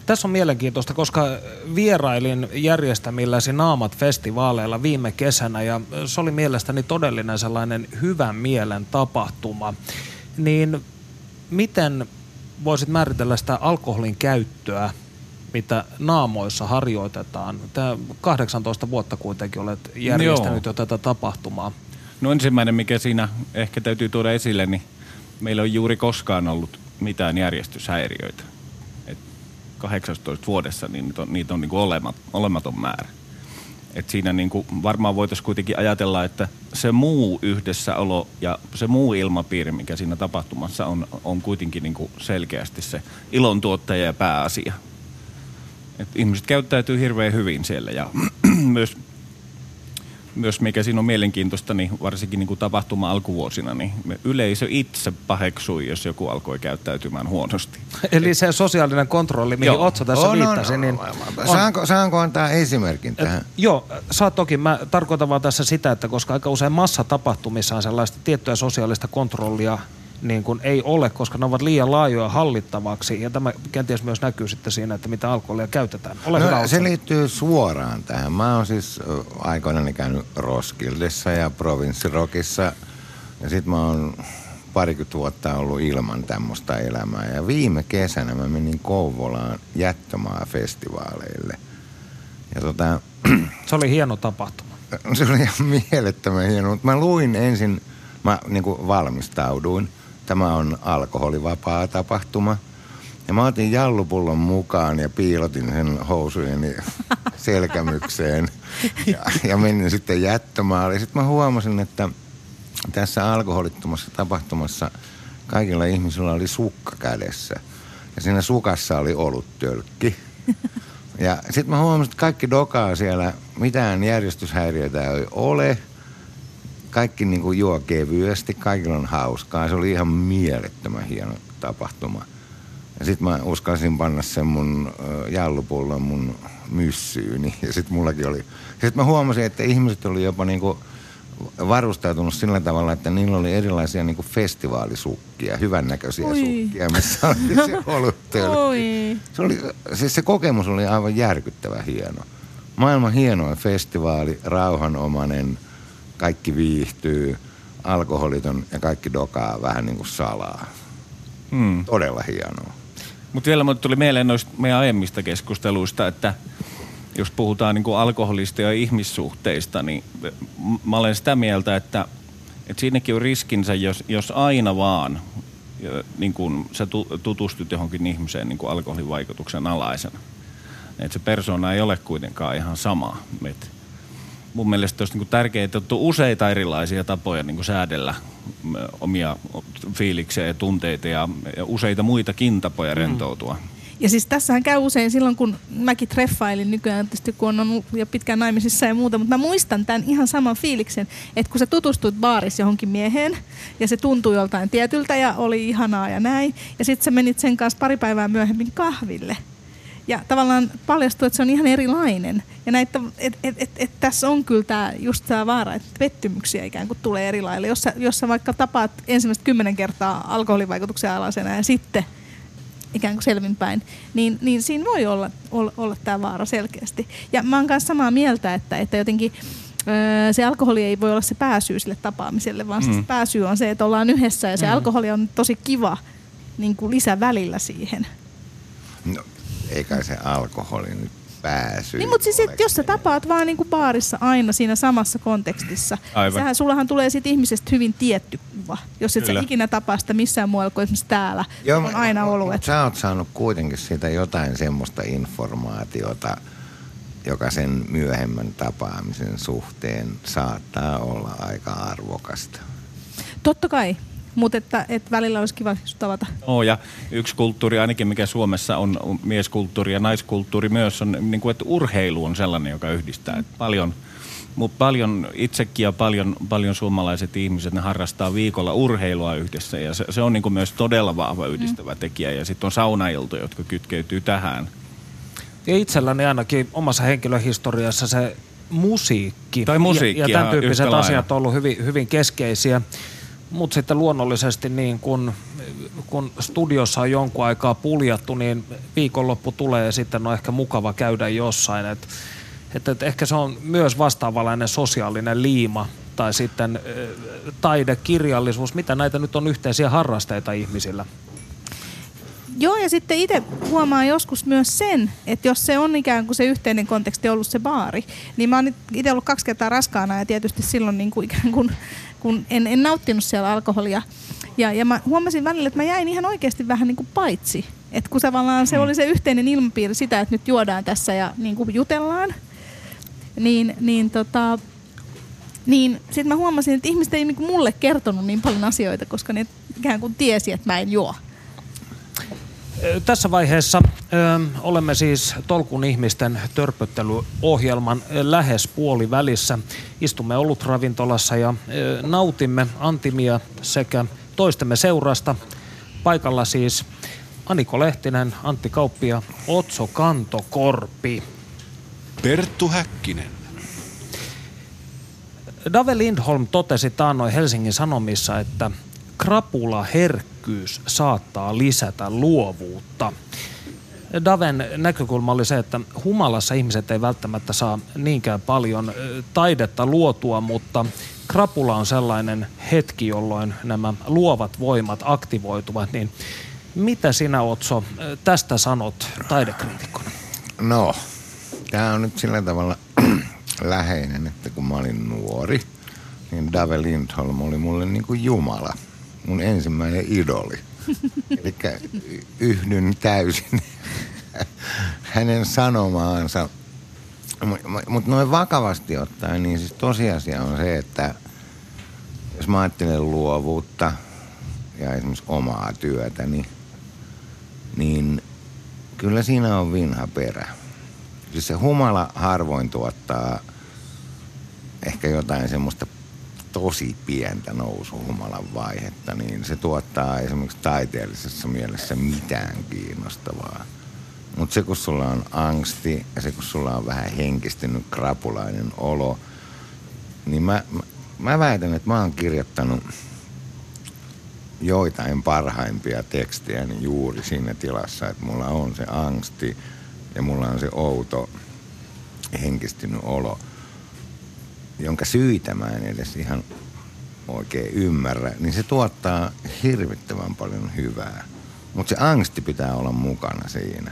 Tässä on mielenkiintoista, koska vierailin järjestämilläsi Naamat-festivaaleilla viime kesänä ja se oli mielestäni todellinen sellainen hyvän mielen tapahtuma. Niin miten voisit määritellä sitä alkoholin käyttöä mitä naamoissa harjoitetaan. Tämä 18 vuotta kuitenkin olet järjestänyt Joo. jo tätä tapahtumaa. No ensimmäinen, mikä siinä ehkä täytyy tuoda esille, niin meillä on juuri koskaan ollut mitään järjestyshäiriöitä. Et 18 vuodessa niin niitä on, niitä on niinku olemat, olematon määrä. Et siinä niinku varmaan voitaisiin kuitenkin ajatella, että se muu yhdessäolo ja se muu ilmapiiri, mikä siinä tapahtumassa on, on kuitenkin niinku selkeästi se ilon tuottaja ja pääasia. Et ihmiset käyttäytyy hirveän hyvin siellä ja myös myös mikä siinä on mielenkiintoista, niin varsinkin niin kuin tapahtuma alkuvuosina, niin me yleisö itse paheksui, jos joku alkoi käyttäytymään huonosti. Eli se sosiaalinen kontrolli, mihin Joo. Otso tässä On, viittasi, on. niin on. Saanko, saanko antaa esimerkin tähän? Joo, saa toki. Mä tarkoitan vaan tässä sitä, että koska aika usein massatapahtumissa on sellaista tiettyä sosiaalista kontrollia niin kuin ei ole, koska ne ovat liian laajoja hallittavaksi. Ja tämä kenties myös näkyy sitten siinä, että mitä alkoholia käytetään. Ole hyvä, No, Otso. se liittyy suoraan tähän. Mä oon siis ö, aikoinani käynyt Roskildessa ja Provinssirokissa. Ja sit mä oon parikymmentä vuotta ollut ilman tämmöistä elämää. Ja viime kesänä mä menin Kouvolaan jättömaa-festivaaleille. Ja tota, Se oli hieno tapahtuma. se oli ihan mielettömän hieno. Mutta mä luin ensin, mä niin valmistauduin. Tämä on alkoholivapaa tapahtuma. Ja mä otin jallupullon mukaan ja piilotin sen housujeni selkämykseen. Ja, ja menin sitten jättömaalle. Sitten mä huomasin, että tässä alkoholittomassa tapahtumassa kaikilla ihmisillä oli sukka kädessä. Ja siinä sukassa oli oluttölkki. Ja sitten mä huomasin, että kaikki dokaa siellä, mitään järjestyshäiriöitä ei ole. Kaikki niinku juo kevyesti, kaikilla on hauskaa. Se oli ihan mielettömän hieno tapahtuma. Ja sitten mä uskalsin panna sen mun jallupullon mun myssyyni. Ja sitten mullakin oli... Sitten mä huomasin, että ihmiset oli jopa niinku varustautunut sillä tavalla, että niillä oli erilaisia niinku festivaalisukkia, hyvännäköisiä Oi. sukkia, missä oli se oluttölkki. Oi. Se, oli, siis se kokemus oli aivan järkyttävä hieno. Maailman hienoin festivaali, rauhanomainen, kaikki viihtyy, alkoholiton ja kaikki dokaa vähän niin kuin salaa. Hmm. Todella hienoa. Mutta vielä mulle tuli mieleen noista meidän aiemmista keskusteluista, että jos puhutaan niin kuin alkoholista ja ihmissuhteista, niin mä olen sitä mieltä, että, että siinäkin on riskinsä, jos, jos aina vaan niin kuin sä tu- tutustut johonkin ihmiseen niin kuin alkoholin vaikutuksen alaisena. Että se persona ei ole kuitenkaan ihan sama. Et mun mielestä olisi niin tärkeää, että on useita erilaisia tapoja niin kuin säädellä mm, omia fiiliksiä ja tunteita ja, ja useita muitakin tapoja rentoutua. Ja siis tässähän käy usein silloin, kun mäkin treffailin nykyään tietysti, kun on ollut jo pitkään naimisissa ja muuta, mutta mä muistan tämän ihan saman fiiliksen, että kun sä tutustuit baarissa johonkin mieheen ja se tuntui joltain tietyltä ja oli ihanaa ja näin, ja sitten sä menit sen kanssa pari päivää myöhemmin kahville. Ja tavallaan paljastui, että se on ihan erilainen. Ja näitä, et, et, et, et tässä on kyllä tää, just tämä vaara, että pettymyksiä ikään kuin tulee eri lailla. Jos sä, jos sä vaikka tapaat ensimmäistä kymmenen kertaa alkoholivaikutuksen alaisena ja sitten ikään kuin selvinpäin, niin, niin siinä voi olla, olla, olla tämä vaara selkeästi. Ja mä oon kanssa samaa mieltä, että, että jotenkin öö, se alkoholi ei voi olla se pääsyy sille tapaamiselle, vaan mm. se pääsyy on se, että ollaan yhdessä ja se Mm. alkoholi on tosi kiva niin kuin lisävälillä siihen. No, ei kai se alkoholi nyt pääsy. Niin, mutta siis, et, jos sä tapaat vaan niinku baarissa aina siinä samassa kontekstissa, Aivan. sähän, sullahan tulee sit ihmisestä hyvin tietty kuva. Jos et Kyllä. sä ikinä tapaa sitä missään muualla kuin esimerkiksi täällä, Joo, on aina ollut. Mutta että- sä oot saanut kuitenkin siitä jotain semmoista informaatiota, joka sen myöhemmän tapaamisen suhteen saattaa olla aika arvokasta. Totta kai, mutta että, että välillä olisi kiva just tavata. Oo, ja yksi kulttuuri ainakin, mikä Suomessa on on mieskulttuuri ja naiskulttuuri myös, on niin kuin, että urheilu on sellainen, joka yhdistää. Et paljon, mutta paljon itsekin ja paljon, paljon suomalaiset ihmiset, ne harrastaa viikolla urheilua yhdessä ja se, se on niin kuin myös todella vahva yhdistävä tekijä. Ja sitten on saunailtoja, jotka kytkeytyy tähän. Ja itselläni ainakin omassa henkilöhistoriassa se musiikki, Tai musiikki ja, ja tämän tyyppiset asiat on ollut hyvin, hyvin keskeisiä. Mutta sitten luonnollisesti niin kun, kun studiossa on jonkun aikaa puljattu, niin viikonloppu tulee ja sitten on ehkä mukava käydä jossain. Et, et, et ehkä se on myös vastaavanlainen sosiaalinen liima tai sitten ö, taide, kirjallisuus, mitä näitä nyt on yhteisiä harrasteita ihmisillä. Joo, ja sitten itse huomaa joskus myös sen, että jos se on ikään kuin se yhteinen konteksti ollut se baari, niin mä oon itse ollut kaksi kertaa raskaana ja tietysti silloin niin kuin ikään kuin, kun en, en nauttinut siellä alkoholia. Ja, ja mä huomasin välillä, että mä jäin ihan oikeasti vähän niin kuin paitsi. Että kun tavallaan se oli se yhteinen ilmapiiri sitä, että nyt juodaan tässä ja niin kuin jutellaan, niin, niin tota, niin sitten mä huomasin, että ihmiset ei niinku mulle kertonut niin paljon asioita, koska ne ikään kuin tiesi, että mä en juo. Tässä vaiheessa ö, olemme siis Tolkun ihmisten törpöttelyohjelman lähes puoli välissä. Istumme olutravintolassa ja ö, nautimme antimia sekä toistemme seurasta. Paikalla siis Aniko Lehtinen, Antti Kauppi ja Otso Kantokorpi. Perttu Häkkinen. Dave Lindholm totesi taannoin Helsingin Sanomissa, että krapulaherkkyys saattaa lisätä luovuutta. Daven näkökulma oli se, että humalassa ihmiset ei välttämättä saa niinkään paljon taidetta luotua, mutta krapula on sellainen hetki, jolloin nämä luovat voimat aktivoituvat. Niin mitä sinä, Otso, tästä sanot taidekriitikkona? No, tämä on nyt sillä tavalla läheinen, että kun mä olin nuori, niin Dave Lindholm oli mulle niin kuin Jumala, mun ensimmäinen idoli. Eli yhdyn täysin hänen sanomaansa. Mutta noin vakavasti ottaen, niin siis tosiasia on se, että jos mä ajattelen luovuutta ja esimerkiksi omaa työtäni, niin kyllä siinä on vinha perä. Siis se humala harvoin tuottaa ehkä jotain semmoista tosi pientä nousuhumalan vaihetta, niin se tuottaa esimerkiksi taiteellisessa mielessä mitään kiinnostavaa. Mutta se, kun sulla on angsti ja se, kun sulla on vähän henkistynyt krapulainen olo, niin mä, mä, mä väitän, että mä oon kirjoittanut joitain parhaimpia tekstejä niin juuri siinä tilassa, että mulla on se angsti ja mulla on se outo henkistynyt olo, jonka syitä mä en edes ihan oikein ymmärrä, niin se tuottaa hirvittävän paljon hyvää. Mutta se angsti pitää olla mukana siinä.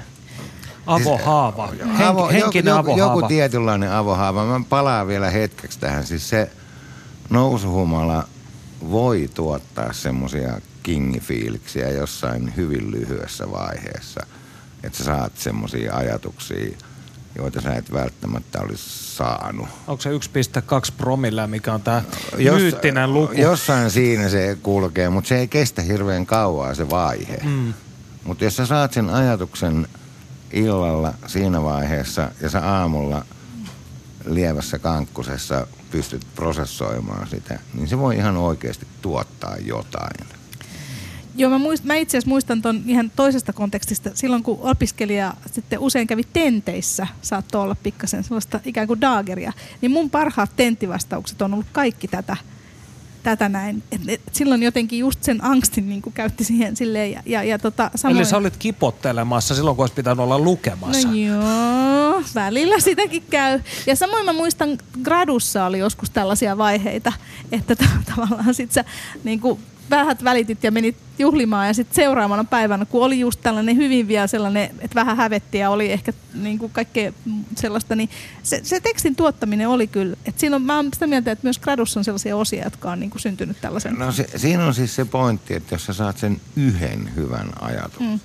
Avohaava. Henk, Avo, henkinen joku, avohaava. joku tietynlainen avohaava. Mä palaan vielä hetkeksi tähän. Siis se nousuhumala voi tuottaa semmoisia kingifiiliksiä jossain hyvin lyhyessä vaiheessa. Että sä saat semmoisia ajatuksia, joita sä et välttämättä olisi saanut. Onko se 1,2 promille, mikä on tämä myyttinen luku? Jossain siinä se kulkee, mutta se ei kestä hirveän kauaa se vaihe. Mm. Mutta jos sä saat sen ajatuksen illalla siinä vaiheessa ja sä aamulla lievässä kankkusessa pystyt prosessoimaan sitä, niin se voi ihan oikeasti tuottaa jotain. Joo, mä, muist, mä itse asiassa muistan ton ihan toisesta kontekstista. Silloin kun opiskelija sitten usein kävi tenteissä, saattoi olla pikkasen sellaista ikään kuin daageria, niin mun parhaat tenttivastaukset on ollut kaikki tätä, tätä näin. Et, et, silloin jotenkin just sen angstin niin kuin käytti siihen silleen. Ja, ja, ja tota, samoin... Eli sä olit kipottelemassa silloin, kun olisi pitänyt olla lukemassa. No joo, välillä sitäkin käy. Ja samoin mä muistan, gradussa oli joskus tällaisia vaiheita, että t- tavallaan sit sä niin kuin vähät välitit ja menit juhlimaan ja sitten seuraavana päivänä, kun oli just tällainen hyvin vielä sellainen, että vähän hävetti ja oli ehkä niin kuin kaikkea sellaista, niin se, se tekstin tuottaminen oli kyllä. Et siinä on, mä oon sitä mieltä, että myös gradussa on sellaisia osia, jotka on niin kuin syntynyt tällaisen. No se, siinä on siis se pointti, että jos sä saat sen yhden hyvän ajatuksen, mm.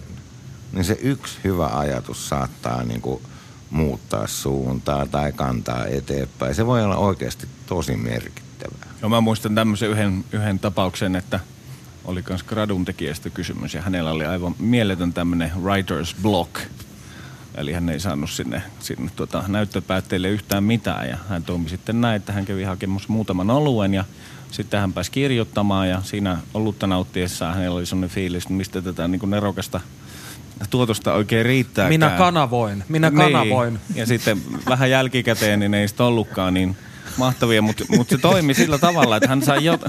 niin se yksi hyvä ajatus saattaa niin kuin muuttaa suuntaa tai kantaa eteenpäin. Se voi olla oikeasti tosi merkittävää. No mä muistan tämmöisen yhden, yhden tapauksen, että oli myös gradun tekijästä kysymys ja hänellä oli aivan mieletön tämmöinen writer's block. Eli hän ei saanut sinne, sinne tuota, näyttöpäätteille yhtään mitään ja hän toimi sitten näin, että hän kävi hakemassa muutaman oluen ja sitten hän pääsi kirjoittamaan ja siinä olutta nauttiessaan hänellä oli sellainen fiilis, että mistä tätä niin kuin nerokasta tuotosta oikein riittää. Minä kanavoin, minä kanavoin. Niin. Ja sitten vähän jälkikäteen, niin ei sitä ollutkaan niin mahtavia, mutta mut se toimi sillä tavalla, että hän sai, jot,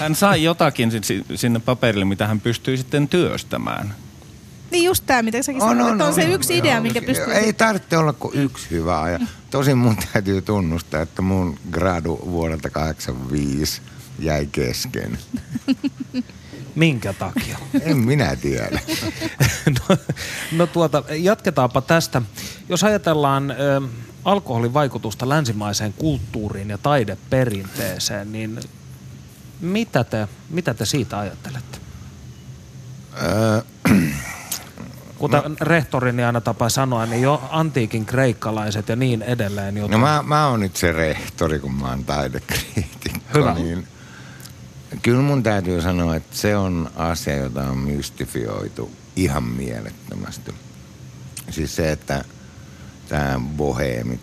hän sai jotakin sinne paperille, mitä hän pystyi sitten työstämään. Niin just tämä, mitä säkin sanoit, että on se yksi idea, minkä pystyy... Ei tarvitse olla kuin yksi hyvä ajatus. Tosin mun täytyy tunnustaa, että mun gradu vuodelta 85 jäi kesken. Minkä takia? En minä tiedä. no, no tuota, jatketaanpa tästä. Jos ajatellaan ö, alkoholin vaikutusta länsimaiseen kulttuuriin ja taideperinteeseen, niin mitä te, mitä te siitä ajattelette? Öö, Kuten no. rehtorini aina tapa sanoa, niin jo antiikin kreikkalaiset ja niin edelleen. Joten... No mä, mä oon nyt se rehtori, kun mä oon taidekriitikko. Hyvä. Niin kyllä mun täytyy sanoa, että se on asia, jota on mystifioitu ihan mielettömästi. Siis se, että tämä boheemi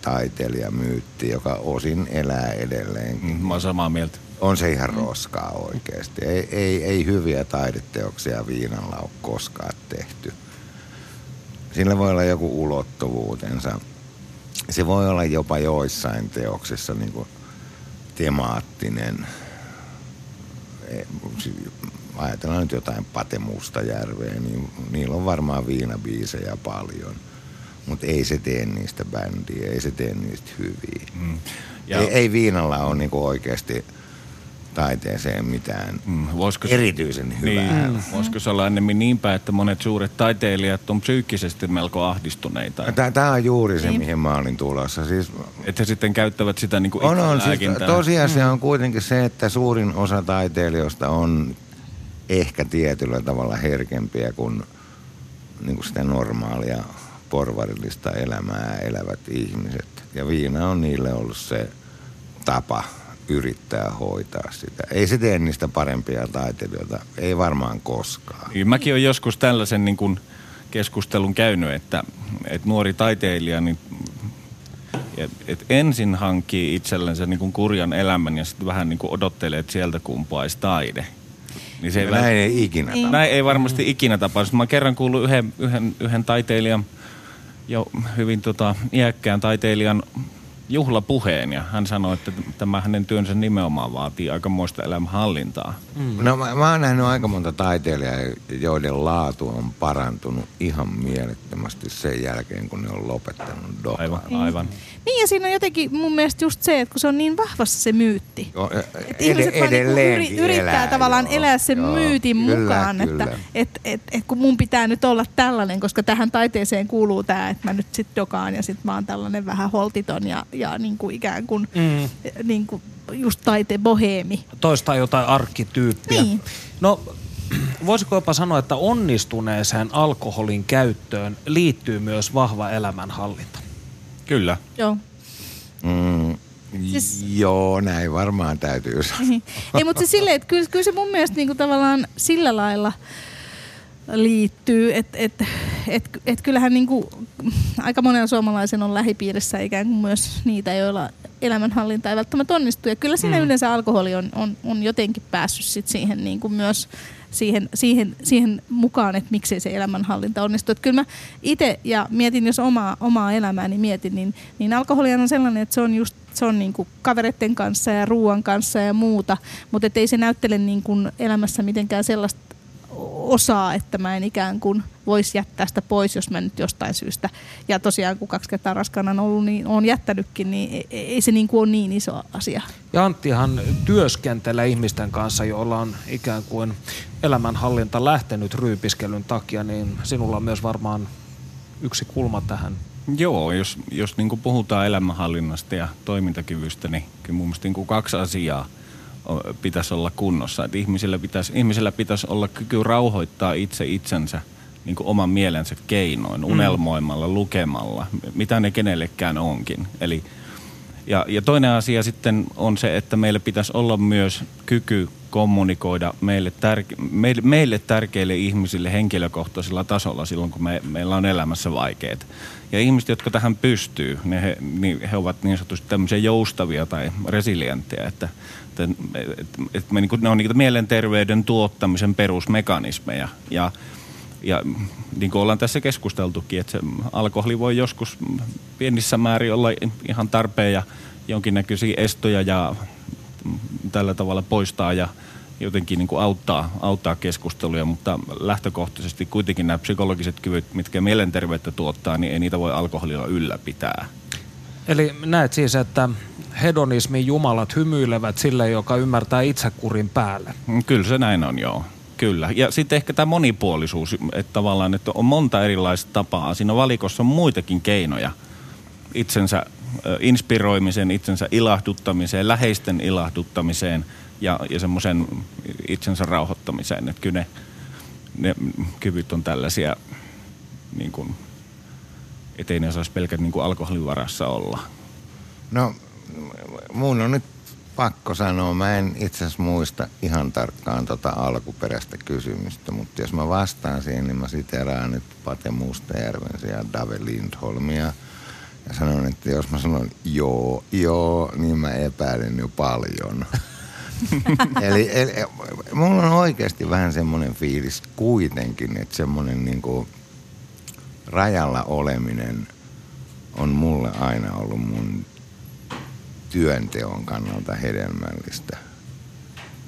myytti, joka osin elää edelleenkin. Mä oon samaa mieltä. On se ihan roskaa oikeasti. Ei, ei, ei hyviä taideteoksia viinalla ole koskaan tehty. Sillä voi olla joku ulottuvuutensa. Se voi olla jopa joissain teoksissa niin kuin temaattinen. Ajatellaan nyt jotain Pate Mustajärveä, niin niillä on varmaan viinabiisejä paljon. Mutta ei se tee niistä bändiä, ei se tee niistä hyviä. Mm. Ja... Ei, ei viinalla ole niinku oikeasti taiteeseen mitään mm, voisiko, erityisen hyvää. Niin, voisiko se olla enemmän niinpä, että monet suuret taiteilijat on psyykkisesti melko ahdistuneita? Tämä on juuri se, niin. mihin mä olin tulossa. Siis, että he sitten käyttävät sitä niin kuin on, on, siis Tosiasia mm. on kuitenkin se, että suurin osa taiteilijoista on ehkä tietyllä tavalla herkempiä kuin, niin kuin sitä normaalia porvarillista elämää elävät ihmiset. Ja viina on niille ollut se tapa yrittää hoitaa sitä. Ei se tee niistä parempia taiteilijoita, ei varmaan koskaan. Niin, mäkin olen joskus tällaisen niin kuin keskustelun käynyt, että, että nuori taiteilija niin et ensin hankkii itsellensä niin kuin kurjan elämän ja sitten vähän niin kuin odottelee, että sieltä kumpuaisi taide. Niin se ei näin vält... ei ikinä tapahdu. Näin ei varmasti ikinä tapahdu. Mä kerran kuullut yhden, yhden, yhden taiteilijan, jo hyvin tota, iäkkään taiteilijan juhlapuheen ja hän sanoi, että tämä hänen työnsä nimenomaan vaatii aikamoista elämänhallintaa. Mm. No mä, mä oon nähnyt aika monta taiteilijaa, joiden laatu on parantunut ihan mielettömästi sen jälkeen, kun ne on lopettanut dokaan. Aivan, aivan. Niin ja siinä on jotenkin mun mielestä just se, että kun se on niin vahvassa se myytti. Jo, ed- ihmiset vaan niin yrittää elää, tavallaan joo, elää sen joo, myytin kyllä, mukaan, kyllä. että et, et, et, kun mun pitää nyt olla tällainen, koska tähän taiteeseen kuuluu tämä, että mä nyt sit dokaan ja sit mä oon tällainen vähän holtiton ja, ja niin kuin ikään kuin, mm. niin kuin just taite boheemi. Toista jotain arkkityyppiä. Niin. No voisiko jopa sanoa, että onnistuneeseen alkoholin käyttöön liittyy myös vahva elämänhallinta? Kyllä. Joo. Mm, siis... Joo, näin varmaan täytyy sanoa. Niin. Ei, mutta siis silleen, että kyllä, kyllä se mun mielestä niin kuin tavallaan sillä lailla liittyy, että et, et, et kyllähän niin kuin, aika monella suomalaisen on lähipiirissä ikään kuin myös niitä, joilla elämänhallinta ei välttämättä onnistu. Ja kyllä siinä mm. yleensä alkoholi on, on, on jotenkin päässyt sit siihen niin kuin myös siihen, siihen, siihen mukaan, että miksei se elämänhallinta onnistu. Että kyllä mä itse, ja mietin jos omaa, omaa elämääni niin mietin, niin, niin alkoholi on sellainen, että se on just se on niin kuin kavereiden kanssa ja ruoan kanssa ja muuta, mutta ei se näyttele niin kuin elämässä mitenkään sellaista osaa, että mä en ikään kuin voisi jättää sitä pois, jos mä nyt jostain syystä. Ja tosiaan, kun kaksi kertaa raskaana on ollut, niin on jättänytkin, niin ei se niin kuin ole niin iso asia. Ja Anttihan työskentelee ihmisten kanssa, joilla on ikään kuin elämänhallinta lähtenyt ryypiskelyn takia, niin sinulla on myös varmaan yksi kulma tähän Joo, jos, jos niin puhutaan elämänhallinnasta ja toimintakyvystä, niin kyllä mun mielestä niin kaksi asiaa – pitäisi olla kunnossa. Että ihmisillä pitäisi, ihmisillä pitäisi olla kyky rauhoittaa itse itsensä niin kuin oman mielensä keinoin, mm. unelmoimalla, lukemalla, mitä ne kenellekään onkin. Eli, ja, ja toinen asia sitten on se, että meillä pitäisi olla myös kyky kommunikoida meille, tärke, meille, meille tärkeille ihmisille henkilökohtaisella tasolla silloin, kun me, meillä on elämässä vaikeat. Ja ihmiset, jotka tähän pystyy, ne he, niin he ovat niin sanotusti tämmöisiä joustavia tai resilienttejä, että – että, että, että me, niin kuin, ne on niin mielenterveyden tuottamisen perusmekanismeja. Ja, ja niin kuin ollaan tässä keskusteltukin, että se alkoholi voi joskus pienissä määrin olla ihan tarpeen ja jonkinnäköisiä estoja ja tällä tavalla poistaa ja jotenkin niin kuin auttaa, auttaa keskusteluja, mutta lähtökohtaisesti kuitenkin nämä psykologiset kyvyt, mitkä mielenterveyttä tuottaa, niin ei niitä voi alkoholilla ylläpitää. Eli näet siis, että hedonismin jumalat hymyilevät sille, joka ymmärtää itsekurin päälle. Mm, kyllä se näin on, joo. Kyllä. Ja sitten ehkä tämä monipuolisuus, että tavallaan että on monta erilaista tapaa. Siinä valikossa on muitakin keinoja itsensä inspiroimiseen, itsensä ilahduttamiseen, läheisten ilahduttamiseen ja, ja semmoisen itsensä rauhoittamiseen. Että kyllä ne, ne kyvyt on tällaisia, niin kuin, ettei ne saisi pelkät niin kuin alkoholin varassa olla. No, mun on nyt pakko sanoa, mä en itse asiassa muista ihan tarkkaan tota alkuperäistä kysymystä, mutta jos mä vastaan siihen, niin mä siteraan nyt Pate Mustajärven ja Dave Lindholmia ja sanon, että jos mä sanon joo, joo, niin mä epäilen jo paljon. eli, eli mulla on oikeasti vähän semmoinen fiilis kuitenkin, että semmoinen niinku rajalla oleminen on mulle aina ollut mun työnteon kannalta hedelmällistä.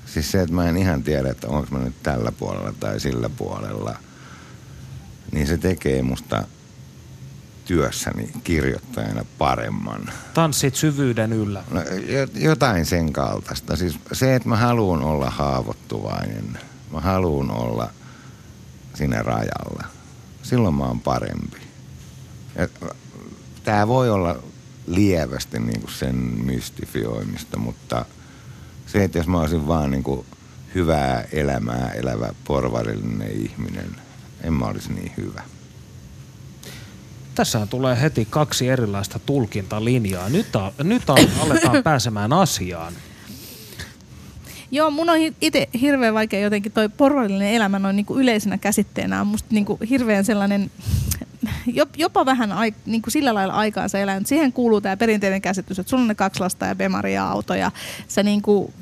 Siis se, että mä en ihan tiedä, että onko mä nyt tällä puolella tai sillä puolella, niin se tekee musta työssäni kirjoittajana paremman. Tanssit syvyyden yllä. No, jotain sen kaltaista. Siis se, että mä haluan olla haavoittuvainen, mä haluan olla siinä rajalla. Silloin mä oon parempi. Tämä voi olla lievästi niin kuin sen mystifioimista, mutta se, että jos mä olisin vaan niin kuin hyvää elämää elävä porvarillinen ihminen, en mä olisi niin hyvä. Tässä tulee heti kaksi erilaista tulkintalinjaa. Nyt, a, nyt a, aletaan pääsemään asiaan. Joo, mun on itse hirveän vaikea jotenkin toi porvarillinen elämä noin niin kuin yleisenä käsitteenä on musta niin kuin hirveän sellainen jopa vähän ai, niin kuin sillä lailla aikaansa elänyt. Siihen kuuluu tämä perinteinen käsitys, että sulla on ne kaksi lasta ja Bemaria auto ja sä niin kuin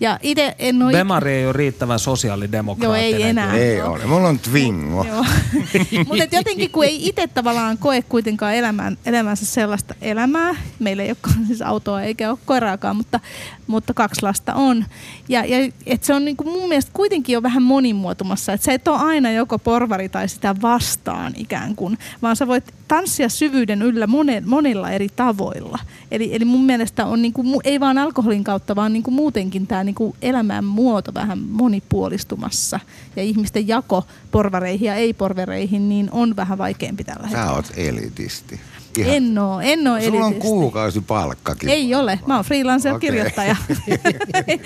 ja ite en ole... Bemari ei ole riittävän sosiaalidemokraattinen. Joo, ei enää. Ei ole. Mulla on Twingo. Mutta jotenkin kun ei itse tavallaan koe kuitenkaan elämään, elämänsä sellaista elämää, meillä ei ole siis autoa eikä ole koiraakaan, mutta, mutta kaksi lasta on. Ja, ja et se on niinku mun mielestä kuitenkin jo vähän monimuotumassa, että sä et ole aina joko porvari tai sitä vastaan ikään kuin, vaan sä voit tanssia syvyyden yllä monen, monilla eri tavoilla. Eli, eli mun mielestä on niinku, ei vaan alkoholin kautta, vaan niinku muutenkin tämä niinku elämän muoto vähän monipuolistumassa. Ja ihmisten jako porvareihin ja ei-porvareihin niin on vähän vaikeampi tällä hetkellä. Sä oot elitisti. Ihan. En oo, en oo Sulla on kuukausipalkkakin. Ei ole, mä oon freelancer-kirjoittaja. Okay.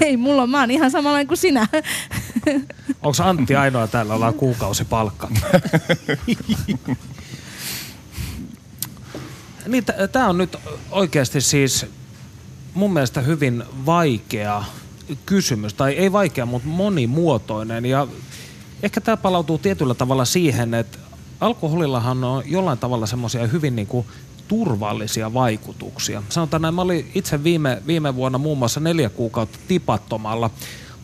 ei, mulla on, mä oon ihan samanlainen kuin sinä. Onko Antti ainoa täällä, ollaan kuukausipalkka? niin, tämä on nyt oikeasti siis mun mielestä hyvin vaikea kysymys, tai ei vaikea, mutta monimuotoinen. Ja ehkä tämä palautuu tietyllä tavalla siihen, että alkoholillahan on jollain tavalla semmoisia hyvin niin kuin turvallisia vaikutuksia. Sanotaan näin, mä olin itse viime, viime vuonna muun muassa neljä kuukautta tipattomalla,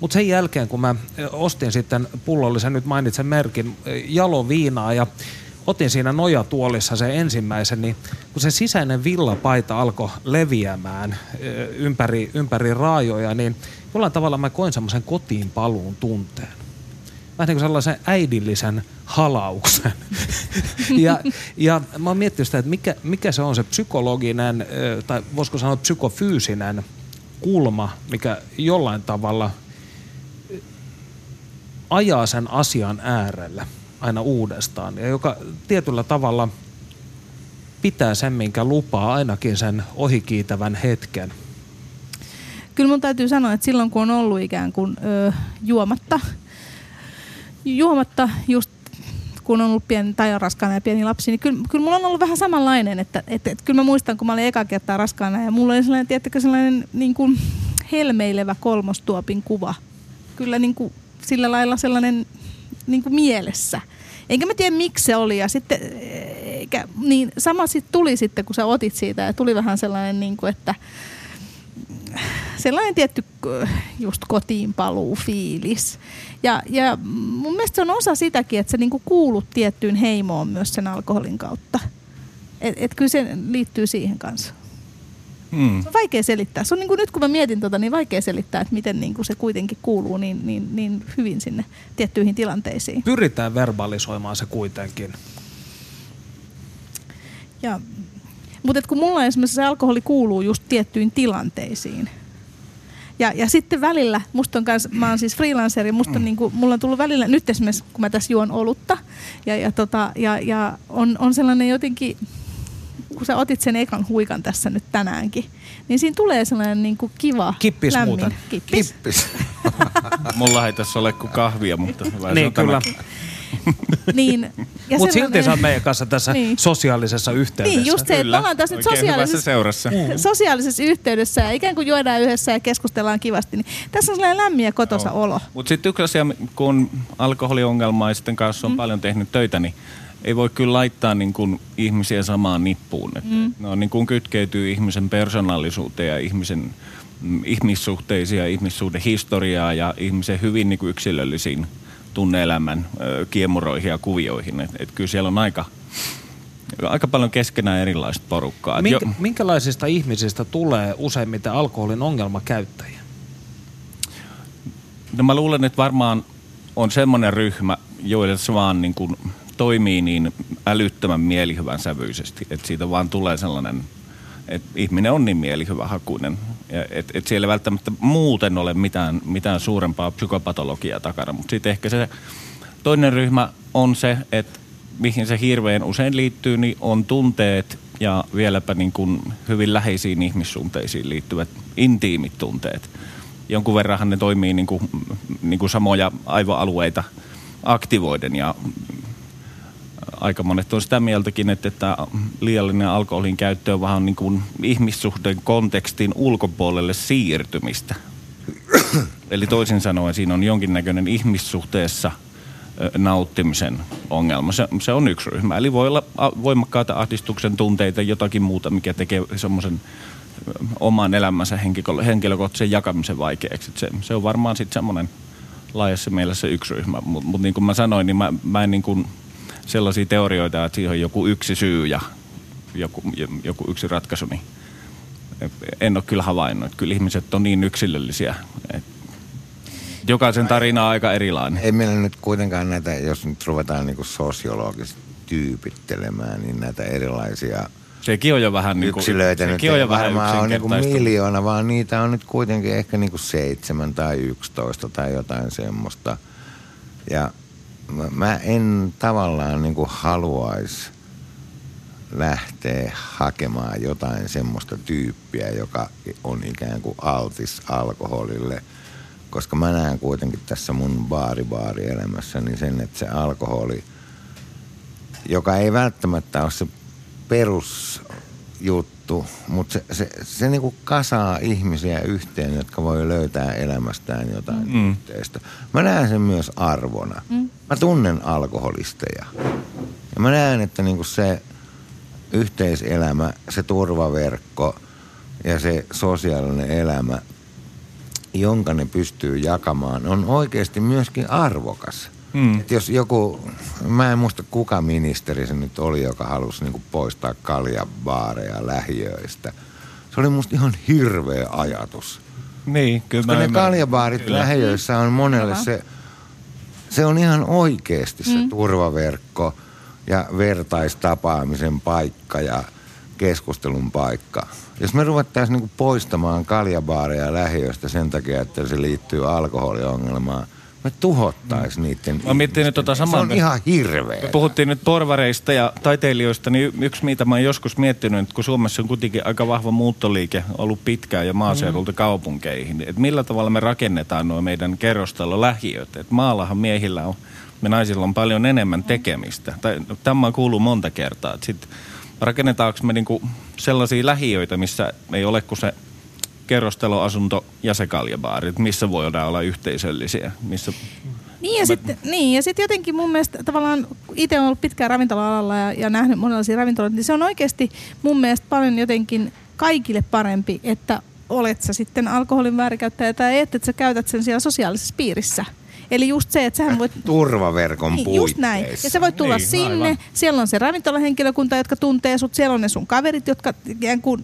mutta sen jälkeen kun mä ostin sitten pullollisen, nyt mainitsen merkin, jaloviinaa ja otin siinä nojatuolissa se ensimmäisen, niin kun se sisäinen villapaita alkoi leviämään ympäri, ympäri raajoja, niin jollain tavalla mä koin semmoisen kotiin paluun tunteen vähän niin kuin sellaisen äidillisen halauksen. ja, ja mä oon miettinyt sitä, että mikä, mikä se on se psykologinen, tai voisiko sanoa psykofyysinen kulma, mikä jollain tavalla ajaa sen asian äärelle aina uudestaan. Ja joka tietyllä tavalla pitää sen, minkä lupaa ainakin sen ohikiitävän hetken. Kyllä mun täytyy sanoa, että silloin kun on ollut ikään kuin ö, juomatta – juomatta just kun on ollut pieni, tai on raskaana ja pieni lapsi, niin kyllä, kyllä mulla on ollut vähän samanlainen, että, että, että kyllä mä muistan, kun mä olin eka kertaa raskaana ja mulla oli sellainen, tiettäkö, sellainen niin kuin helmeilevä kolmostuopin kuva. Kyllä niin kuin, sillä lailla sellainen niin kuin mielessä. Enkä mä tiedä, miksi se oli. Ja sitten, eikä, niin sama sitten tuli sitten, kun sä otit siitä. Ja tuli vähän sellainen, niin kuin, että sellainen tietty just kotiin paluu fiilis. Ja, ja mun mielestä se on osa sitäkin, että sä niinku kuulut tiettyyn heimoon myös sen alkoholin kautta. Et, et kyllä se liittyy siihen kanssa. Hmm. Se on vaikea selittää. Se on niin kuin nyt kun mä mietin tota, niin vaikea selittää, että miten niin kuin se kuitenkin kuuluu niin, niin, niin hyvin sinne tiettyihin tilanteisiin. Pyritään verbalisoimaan se kuitenkin. Ja, mutta kun mulla esimerkiksi se alkoholi kuuluu just tiettyihin tilanteisiin – Ja, ja sitten välillä, musta on kans, mä oon siis freelanceri, musta on niinku, mulla on tullut välillä, nyt esimerkiksi kun mä tässä juon olutta, ja, ja, tota, ja, ja on, on sellainen jotenkin, kun sä otit sen ekan huikan tässä nyt tänäänkin, niin siinä tulee sellainen niinku kiva, Kippis lämmin. muuten. Kippis. Kippis. Mulla ei tässä ole kuin kahvia, mutta Niin, on kyllä. niin, ja Mutta silti sä oot meidän kanssa tässä Niin. sosiaalisessa yhteydessä. Niin, just se, että ollaan tässä nyt sosiaalisessa, sosiaalisessa yhteydessä ja ikään kuin juodaan yhdessä ja keskustellaan kivasti, niin tässä on sellainen lämmin ja kotosa olo. Mutta sitten yksi asia, kun alkoholiongelmaisten kanssa on mm. paljon tehnyt töitä, niin ei voi kyllä laittaa niin kuin ihmisiä samaan nippuun. Et mm. Ne on niin kuin kytkeytyy ihmisen persoonallisuuteen ja ihmisen mm, ihmissuhteisiin ja ihmissuhden historiaa ja ihmisen hyvin niin kuin yksilöllisiin tunneelämän ö, kiemuroihin ja kuvioihin. Et, et kyllä siellä on aika, aika paljon keskenään erilaista porukkaa. Minkä, minkälaisista ihmisistä tulee useimmiten alkoholin ongelmakäyttäjiä? No mä luulen, että varmaan on semmoinen ryhmä, joille se vaan niin kuin toimii niin älyttömän mielihyvän sävyisesti, että siitä vaan tulee sellainen, että ihminen on niin mielihyvähakuinen, ja et, et siellä ei välttämättä muuten ole mitään, mitään suurempaa psykopatologiaa takana, mutta sitten ehkä se toinen ryhmä on se, että mihin se hirveän usein liittyy, niin on tunteet ja vieläpä niin kuin hyvin läheisiin ihmissuhteisiin liittyvät intiimit tunteet. Jonkun verranhan ne toimii niin kuin, niin kuin samoja aivoalueita aktivoiden ja aika monet on sitä mieltäkin, että, että liiallinen alkoholin käyttö on vähän niin kuin ihmissuhteen kontekstin ulkopuolelle siirtymistä. Eli toisin sanoen siinä on jonkinnäköinen ihmissuhteessa nauttimisen ongelma. Se, se on yksi ryhmä. Eli voi olla voimakkaita ahdistuksen tunteita, jotakin muuta, mikä tekee semmoisen oman elämänsä henkilö, henkilökohtaisen jakamisen vaikeaksi. Se, se on varmaan sitten semmoinen laajassa mielessä yksi ryhmä. Mutta mut niin kuin mä sanoin, niin mä, mä en niin kuin sellaisia teorioita, että siihen on joku yksi syy ja joku, joku yksi ratkaisu, niin en ole kyllä havainnut. Että Kyllä ihmiset on niin yksilöllisiä. että Jokaisen tarina on aika erilainen. Ei meillä nyt kuitenkaan näitä, jos nyt ruvetaan niin sosiologisesti tyypittelemään, niin näitä erilaisia Sekin on jo vähän niin kuin, yksilöitä nyt sekin on jo vähän ole niin yksinkertaista. miljoona, vaan niitä on nyt kuitenkin ehkä niin kuin seitsemän tai yksitoista tai jotain semmoista. Ja mä- mä en tavallaan niin haluaisi lähteä hakemaan jotain semmoista tyyppiä, joka on ikään kuin altis alkoholille. Koska mä näen kuitenkin tässä mun baari-baari-elämässäni sen, että se alkoholi, joka ei välttämättä ole se perusjuttu, mutta se, se, se niinku kasaa ihmisiä yhteen, jotka voi löytää elämästään jotain mm. yhteistä. Mä näen sen myös arvona. Mm. Mä tunnen alkoholisteja. Ja mä näen, että niinku se yhteiselämä, se turvaverkko ja se sosiaalinen elämä, jonka ne pystyy jakamaan, on oikeasti myöskin arvokas. Mm. Et jos joku, mä en muista kuka ministeri se nyt oli, joka halusi niinku poistaa kaljabaareja lähiöistä. Se oli musta ihan hirveä ajatus. Niin, kyllä Koska mä ne ymmärrän. kaljabaarit Kyllä. lähiöissä on monelle se, se on ihan oikeasti se turvaverkko ja vertaistapaamisen paikka ja keskustelun paikka. Jos me ruvettaisiin niinku poistamaan kaljabaareja lähiöistä sen takia, että se liittyy alkoholiongelmaan, me tuhottaisiin niiden Mä nyt tota Se on ihan hirveä. Me puhuttiin nyt porvareista ja taiteilijoista, niin yksi mitä mä oon joskus miettinyt, että kun Suomessa on kuitenkin aika vahva muuttoliike ollut pitkään ja maaseudulta kaupunkeihin, että millä tavalla me rakennetaan nuo meidän kerrostalolähiöt. Että maallahan miehillä on, me naisilla on paljon enemmän tekemistä. Tai, tämä kuuluu monta kertaa. Että sit rakennetaanko me niinku sellaisia lähiöitä, missä ei ole kuin se kerrostaloasunto ja se kaljabaari, että missä voidaan olla yhteisöllisiä, missä Niin ja sitten niin, ja sit jotenkin mun mielestä tavallaan, itse olen ollut pitkään ravintola-alalla ja, ja nähnyt monenlaisia ravintoloita, niin se on oikeasti mun mielestä paljon jotenkin kaikille parempi, että olet sä sitten alkoholin väärinkäyttäjä tai et, että sä käytät sen siellä sosiaalisessa piirissä. Eli just se, että sähän voit... Turvaverkon Niin, puitteissa. just näin. Ja sä voit tulla Niin, sinne, aivan. siellä on se ravintolahenkilökunta, jotka tuntee sut, siellä on ne sun kaverit, jotka,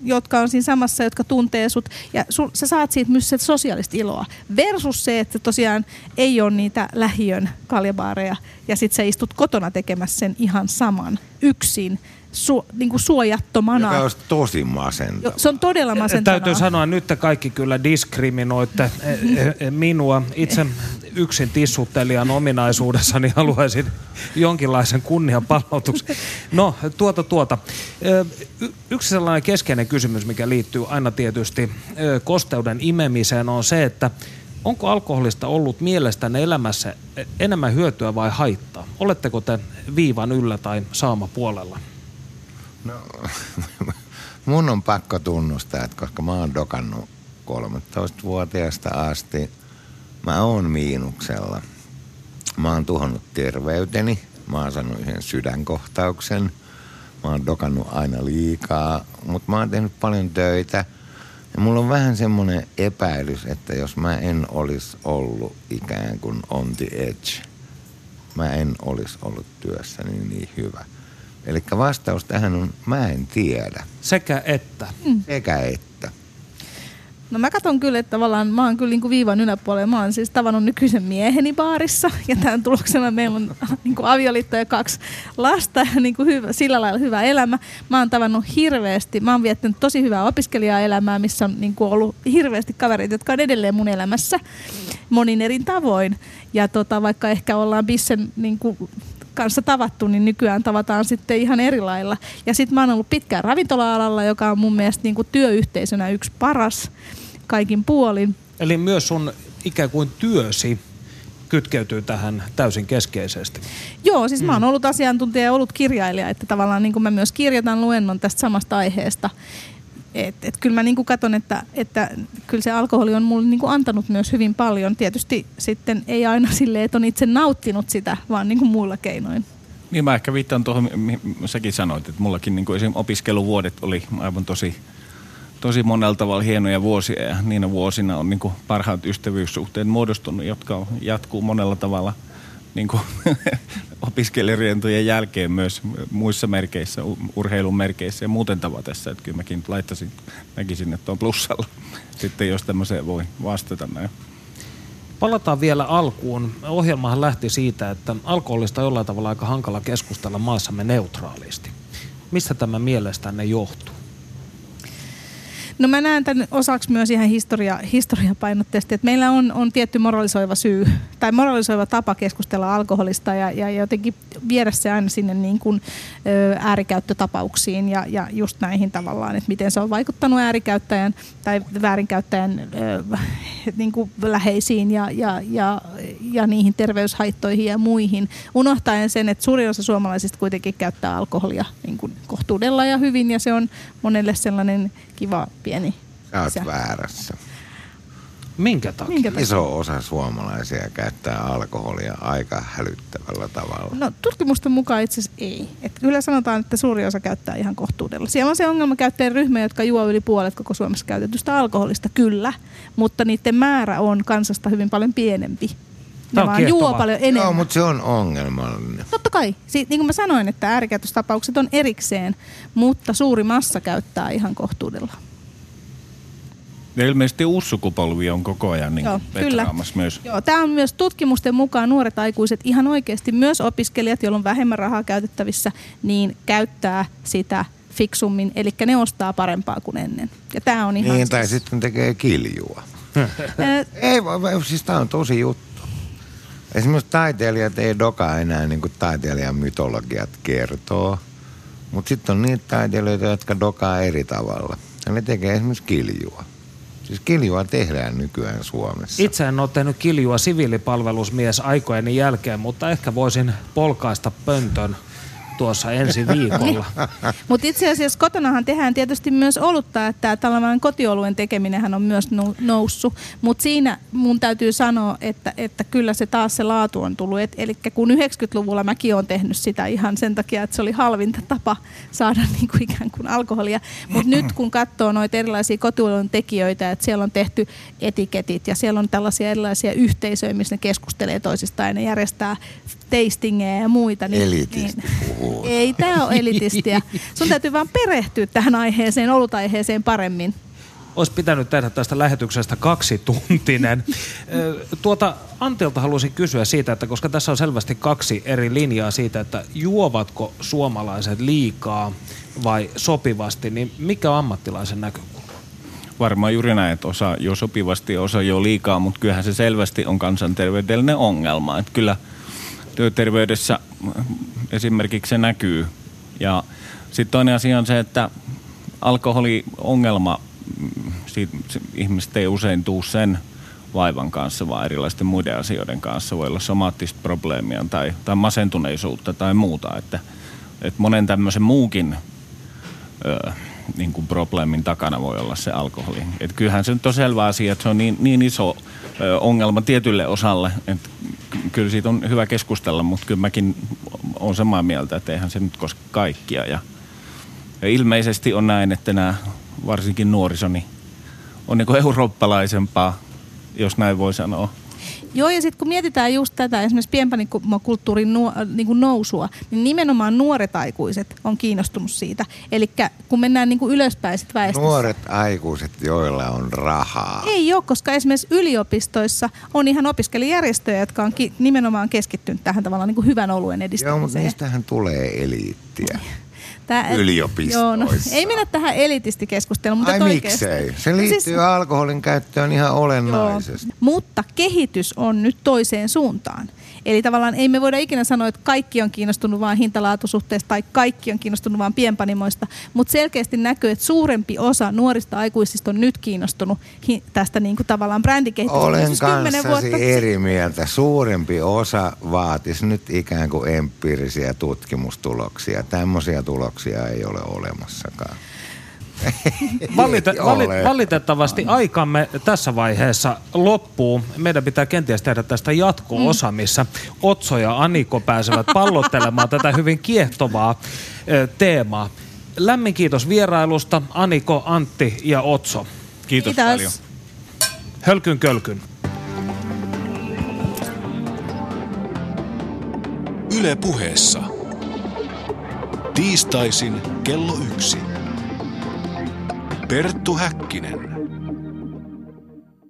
jotka on siinä samassa, jotka tuntee sut. Ja sul, sä saat siitä myös sitä sosiaalista iloa. Versus se, että tosiaan ei ole niitä lähiön kaljabaareja ja sit sä istut kotona tekemässä sen ihan saman yksin su, niin kuin suojattomana. Joka olisi tosi masentava. Se on todella masentavaa. Täytyy sanoa, että nyt te kaikki kyllä diskriminoitte eh, eh, minua. Itse yksin tissuttelijan ominaisuudessani haluaisin jonkinlaisen kunnianpalautuksen. No, tuota tuota. Yksi sellainen keskeinen kysymys, mikä liittyy aina tietysti kosteuden imemiseen, on se, että onko alkoholista ollut mielestänne elämässä enemmän hyötyä vai haittaa? Oletteko te viivan yllä tai saama puolella? No, mun on pakko tunnustaa, että koska mä oon dokannut 13-vuotiaasta asti, mä oon miinuksella. Mä oon tuhonnut terveyteni, mä oon saanut yhden sydänkohtauksen, mä oon dokannut aina liikaa, mutta mä oon tehnyt paljon töitä. Ja mulla on vähän semmoinen epäilys, että jos mä en olisi ollut ikään kuin on the edge, mä en olisi ollut työssäni niin hyvä – Eli vastaus tähän on, mä en tiedä. Sekä että. Mm. Sekä että. No mä katson kyllä, että tavallaan mä oon kyllä niin kuin viivan yläpuolella. Mä oon siis tavannut nykyisen mieheni baarissa ja tämän tuloksena meillä on niin kuin avioliitto ja kaksi lasta ja niin kuin hyvä, sillä lailla hyvä elämä. Mä oon tavannut hirveästi, mä oon viettänyt tosi hyvää opiskelijaelämää, missä on niin kuin ollut hirveästi kavereita, jotka on edelleen mun elämässä monin eri tavoin. Ja tota, vaikka ehkä ollaan Bissen niin kuin kanssa tavattu, niin nykyään tavataan sitten ihan eri lailla. Ja sitten mä oon ollut pitkään ravintola-alalla, joka on mun mielestä niin kuin työyhteisönä yksi paras kaikin puolin. Eli myös sun ikään kuin työsi kytkeytyy tähän täysin keskeisesti. Joo, siis mm. mä oon mm. ollut asiantuntija ja ollut kirjailija, että tavallaan niin kuin mä myös kirjoitan luennon tästä samasta aiheesta. Et, et kyllä mä niinku katson, että, että kyllä se alkoholi on mulle niinku antanut myös hyvin paljon. Tietysti sitten ei aina silleen, että on itse nauttinut sitä, vaan niinku muilla keinoin. Niin mä ehkä viittaan tuohon, säkin sanoit, että mullakin niinku esim. opiskeluvuodet oli aivan tosi, tosi monella tavalla hienoja vuosia ja niinä vuosina on niinku parhaat ystävyyssuhteet muodostunut, jotka jatkuu monella tavalla – niin kuin, opiskelijarientojen jälkeen myös muissa merkeissä, urheilun merkeissä ja muuten tavatessa. Että kyllä mäkin laittaisin, näkisin, että on plussalla sitten, jos tämmöiseen voi vastata näin. Palataan vielä alkuun. Ohjelmahan lähti siitä, että alkoholista on jollain tavalla aika hankala keskustella maassamme neutraalisti. Mistä tämä mielestänne johtuu? No mä näen tämän osaksi myös ihan historia, historiapainotteisesti, että meillä on, on tietty moralisoiva syy tai moralisoiva tapa keskustella alkoholista ja, ja jotenkin viedä se aina sinne niin kuin, ö, äärikäyttötapauksiin ja, ja just näihin tavallaan, että miten se on vaikuttanut äärikäyttäjän tai väärinkäyttäjän ö, niin kuin läheisiin ja, ja, ja, ja niihin terveyshaittoihin ja muihin, unohtaen sen, että suurin osa suomalaisista kuitenkin käyttää alkoholia niin kuin kohtuudella ja hyvin ja se on monelle sellainen kiva pieni Sä oot väärässä. Minkä takia? Minkä takia? Iso osa suomalaisia käyttää alkoholia aika hälyttävällä tavalla. No tutkimusten mukaan itse asiassa ei. Et kyllä sanotaan, että suuri osa käyttää ihan kohtuudella. Siellä on se ongelma käyttäjän ryhmä, jotka juo yli puolet koko Suomessa käytetystä alkoholista, kyllä. Mutta niiden määrä on kansasta hyvin paljon pienempi. Ne vaan juo paljon enemmän. Joo, mutta se on ongelmallinen. Totta kai. Si- niin kuin mä sanoin, että äärikäytöstapaukset on erikseen, mutta suuri massa käyttää ihan kohtuudella. Ja ilmeisesti uusi sukupolvi on koko ajan niin Joo, kyllä. myös. Joo, tämä on myös tutkimusten mukaan nuoret aikuiset, ihan oikeasti myös opiskelijat, joilla on vähemmän rahaa käytettävissä, niin käyttää sitä fiksummin, eli ne ostaa parempaa kuin ennen. Ja tämä on ihan Niin, siis... tai sitten tekee kiljua. ei, siis tämä on tosi juttu. Esimerkiksi taiteilijat ei doka enää niin kuin taiteilijan mytologiat kertoo. Mutta sitten on niitä taiteilijoita, jotka dokaa eri tavalla. Ja ne tekee esimerkiksi kiljua. Siis kiljua tehdään nykyään Suomessa. Itse en ole tehnyt kiljua siviilipalvelusmies aikojeni jälkeen, mutta ehkä voisin polkaista pöntön tuossa ensi viikolla. Mutta itse asiassa kotonahan tehdään tietysti myös olutta, että tällainen kotioluen tekeminen on myös noussut. Mutta siinä mun täytyy sanoa, että, että kyllä se taas se laatu on tullut. Eli kun 90-luvulla mäkin olen tehnyt sitä ihan sen takia, että se oli halvinta tapa saada niinku ikään kuin alkoholia. Mutta nyt kun katsoo noita erilaisia kotioluen tekijöitä, että siellä on tehty etiketit ja siellä on tällaisia erilaisia yhteisöjä, missä ne keskustelee toisistaan ja ne järjestää tastingeja ja muita. Niin, Elitisti niin, ei tämä ole elitistiä. Sun täytyy vaan perehtyä tähän aiheeseen, olutaiheeseen paremmin. olisi pitänyt tehdä tästä lähetyksestä kaksi tuntinen. Tuota, Antilta haluaisin kysyä siitä, että koska tässä on selvästi kaksi eri linjaa siitä, että juovatko suomalaiset liikaa vai sopivasti, niin mikä on ammattilaisen näkökulma? Varmaan juuri näin, että osa jo sopivasti ja osa jo liikaa, mutta kyllähän se selvästi on kansanterveydellinen ongelma. Että kyllä työterveydessä esimerkiksi se näkyy. Ja sitten toinen asia on se, että alkoholiongelma, siitä, ihmiset ei usein tuu sen vaivan kanssa, vaan erilaisten muiden asioiden kanssa. Voi olla somaattista probleemia tai, tai masentuneisuutta tai muuta. Että, että monen tämmöisen muukin ö, niin kuin probleemin takana voi olla se alkoholi. Et kyllähän se nyt on selvä asia, että se on niin, niin iso ongelma tietylle osalle, että kyllä siitä on hyvä keskustella, mutta kyllä mäkin olen samaa mieltä, että eihän se nyt koske kaikkia. Ja ilmeisesti on näin, että nämä varsinkin nuorisoni on niin eurooppalaisempaa, jos näin voi sanoa. Joo, ja sitten kun mietitään just tätä esimerkiksi pienpanimokulttuurin nuo, niin kuin nousua, niin nimenomaan nuoret aikuiset on kiinnostunut siitä. Eli kun mennään niin kuin ylöspäin sit väestössä. Nuoret aikuiset, joilla on rahaa. Ei ole, koska esimerkiksi yliopistoissa on ihan opiskelijärjestöjä, jotka on ki- nimenomaan keskittynyt tähän tavallaan niin kuin hyvän oluen edistämiseen. Joo, mutta niistähän tulee eliittiä. Tää, yliopistoissa. Joo, no, ei mennä tähän elitistikeskusteluun, mutta Ai oikeasti. miksei? Se liittyy siis, alkoholin käyttöön ihan olennaisesti. Joo, mutta kehitys on nyt toiseen suuntaan. Eli tavallaan ei me voida ikinä sanoa, että kaikki on kiinnostunut vain hintalaatusuhteesta tai kaikki on kiinnostunut vain pienpanimoista, mutta selkeästi näkyy, että suurempi osa nuorista aikuisista on nyt kiinnostunut tästä niin kuin tavallaan brändikehityksestä. Olen kanssasi vuotta... eri mieltä. Suurempi osa vaatisi nyt ikään kuin empiirisiä tutkimustuloksia. Tämmöisiä tuloksia ei ole olemassakaan. Valite- vali- valitettavasti aikamme tässä vaiheessa loppuu. Meidän pitää kenties tehdä tästä jatko-osa, missä Otso ja Aniko pääsevät pallottelemaan tätä hyvin kiehtovaa teemaa. Lämmin kiitos vierailusta Aniko, Antti ja Otso. Kiitos, kiitos. paljon. Hölkyn kölkyn. Yle puheessa. Tiistaisin kello yksi. Perttu Häkkinen.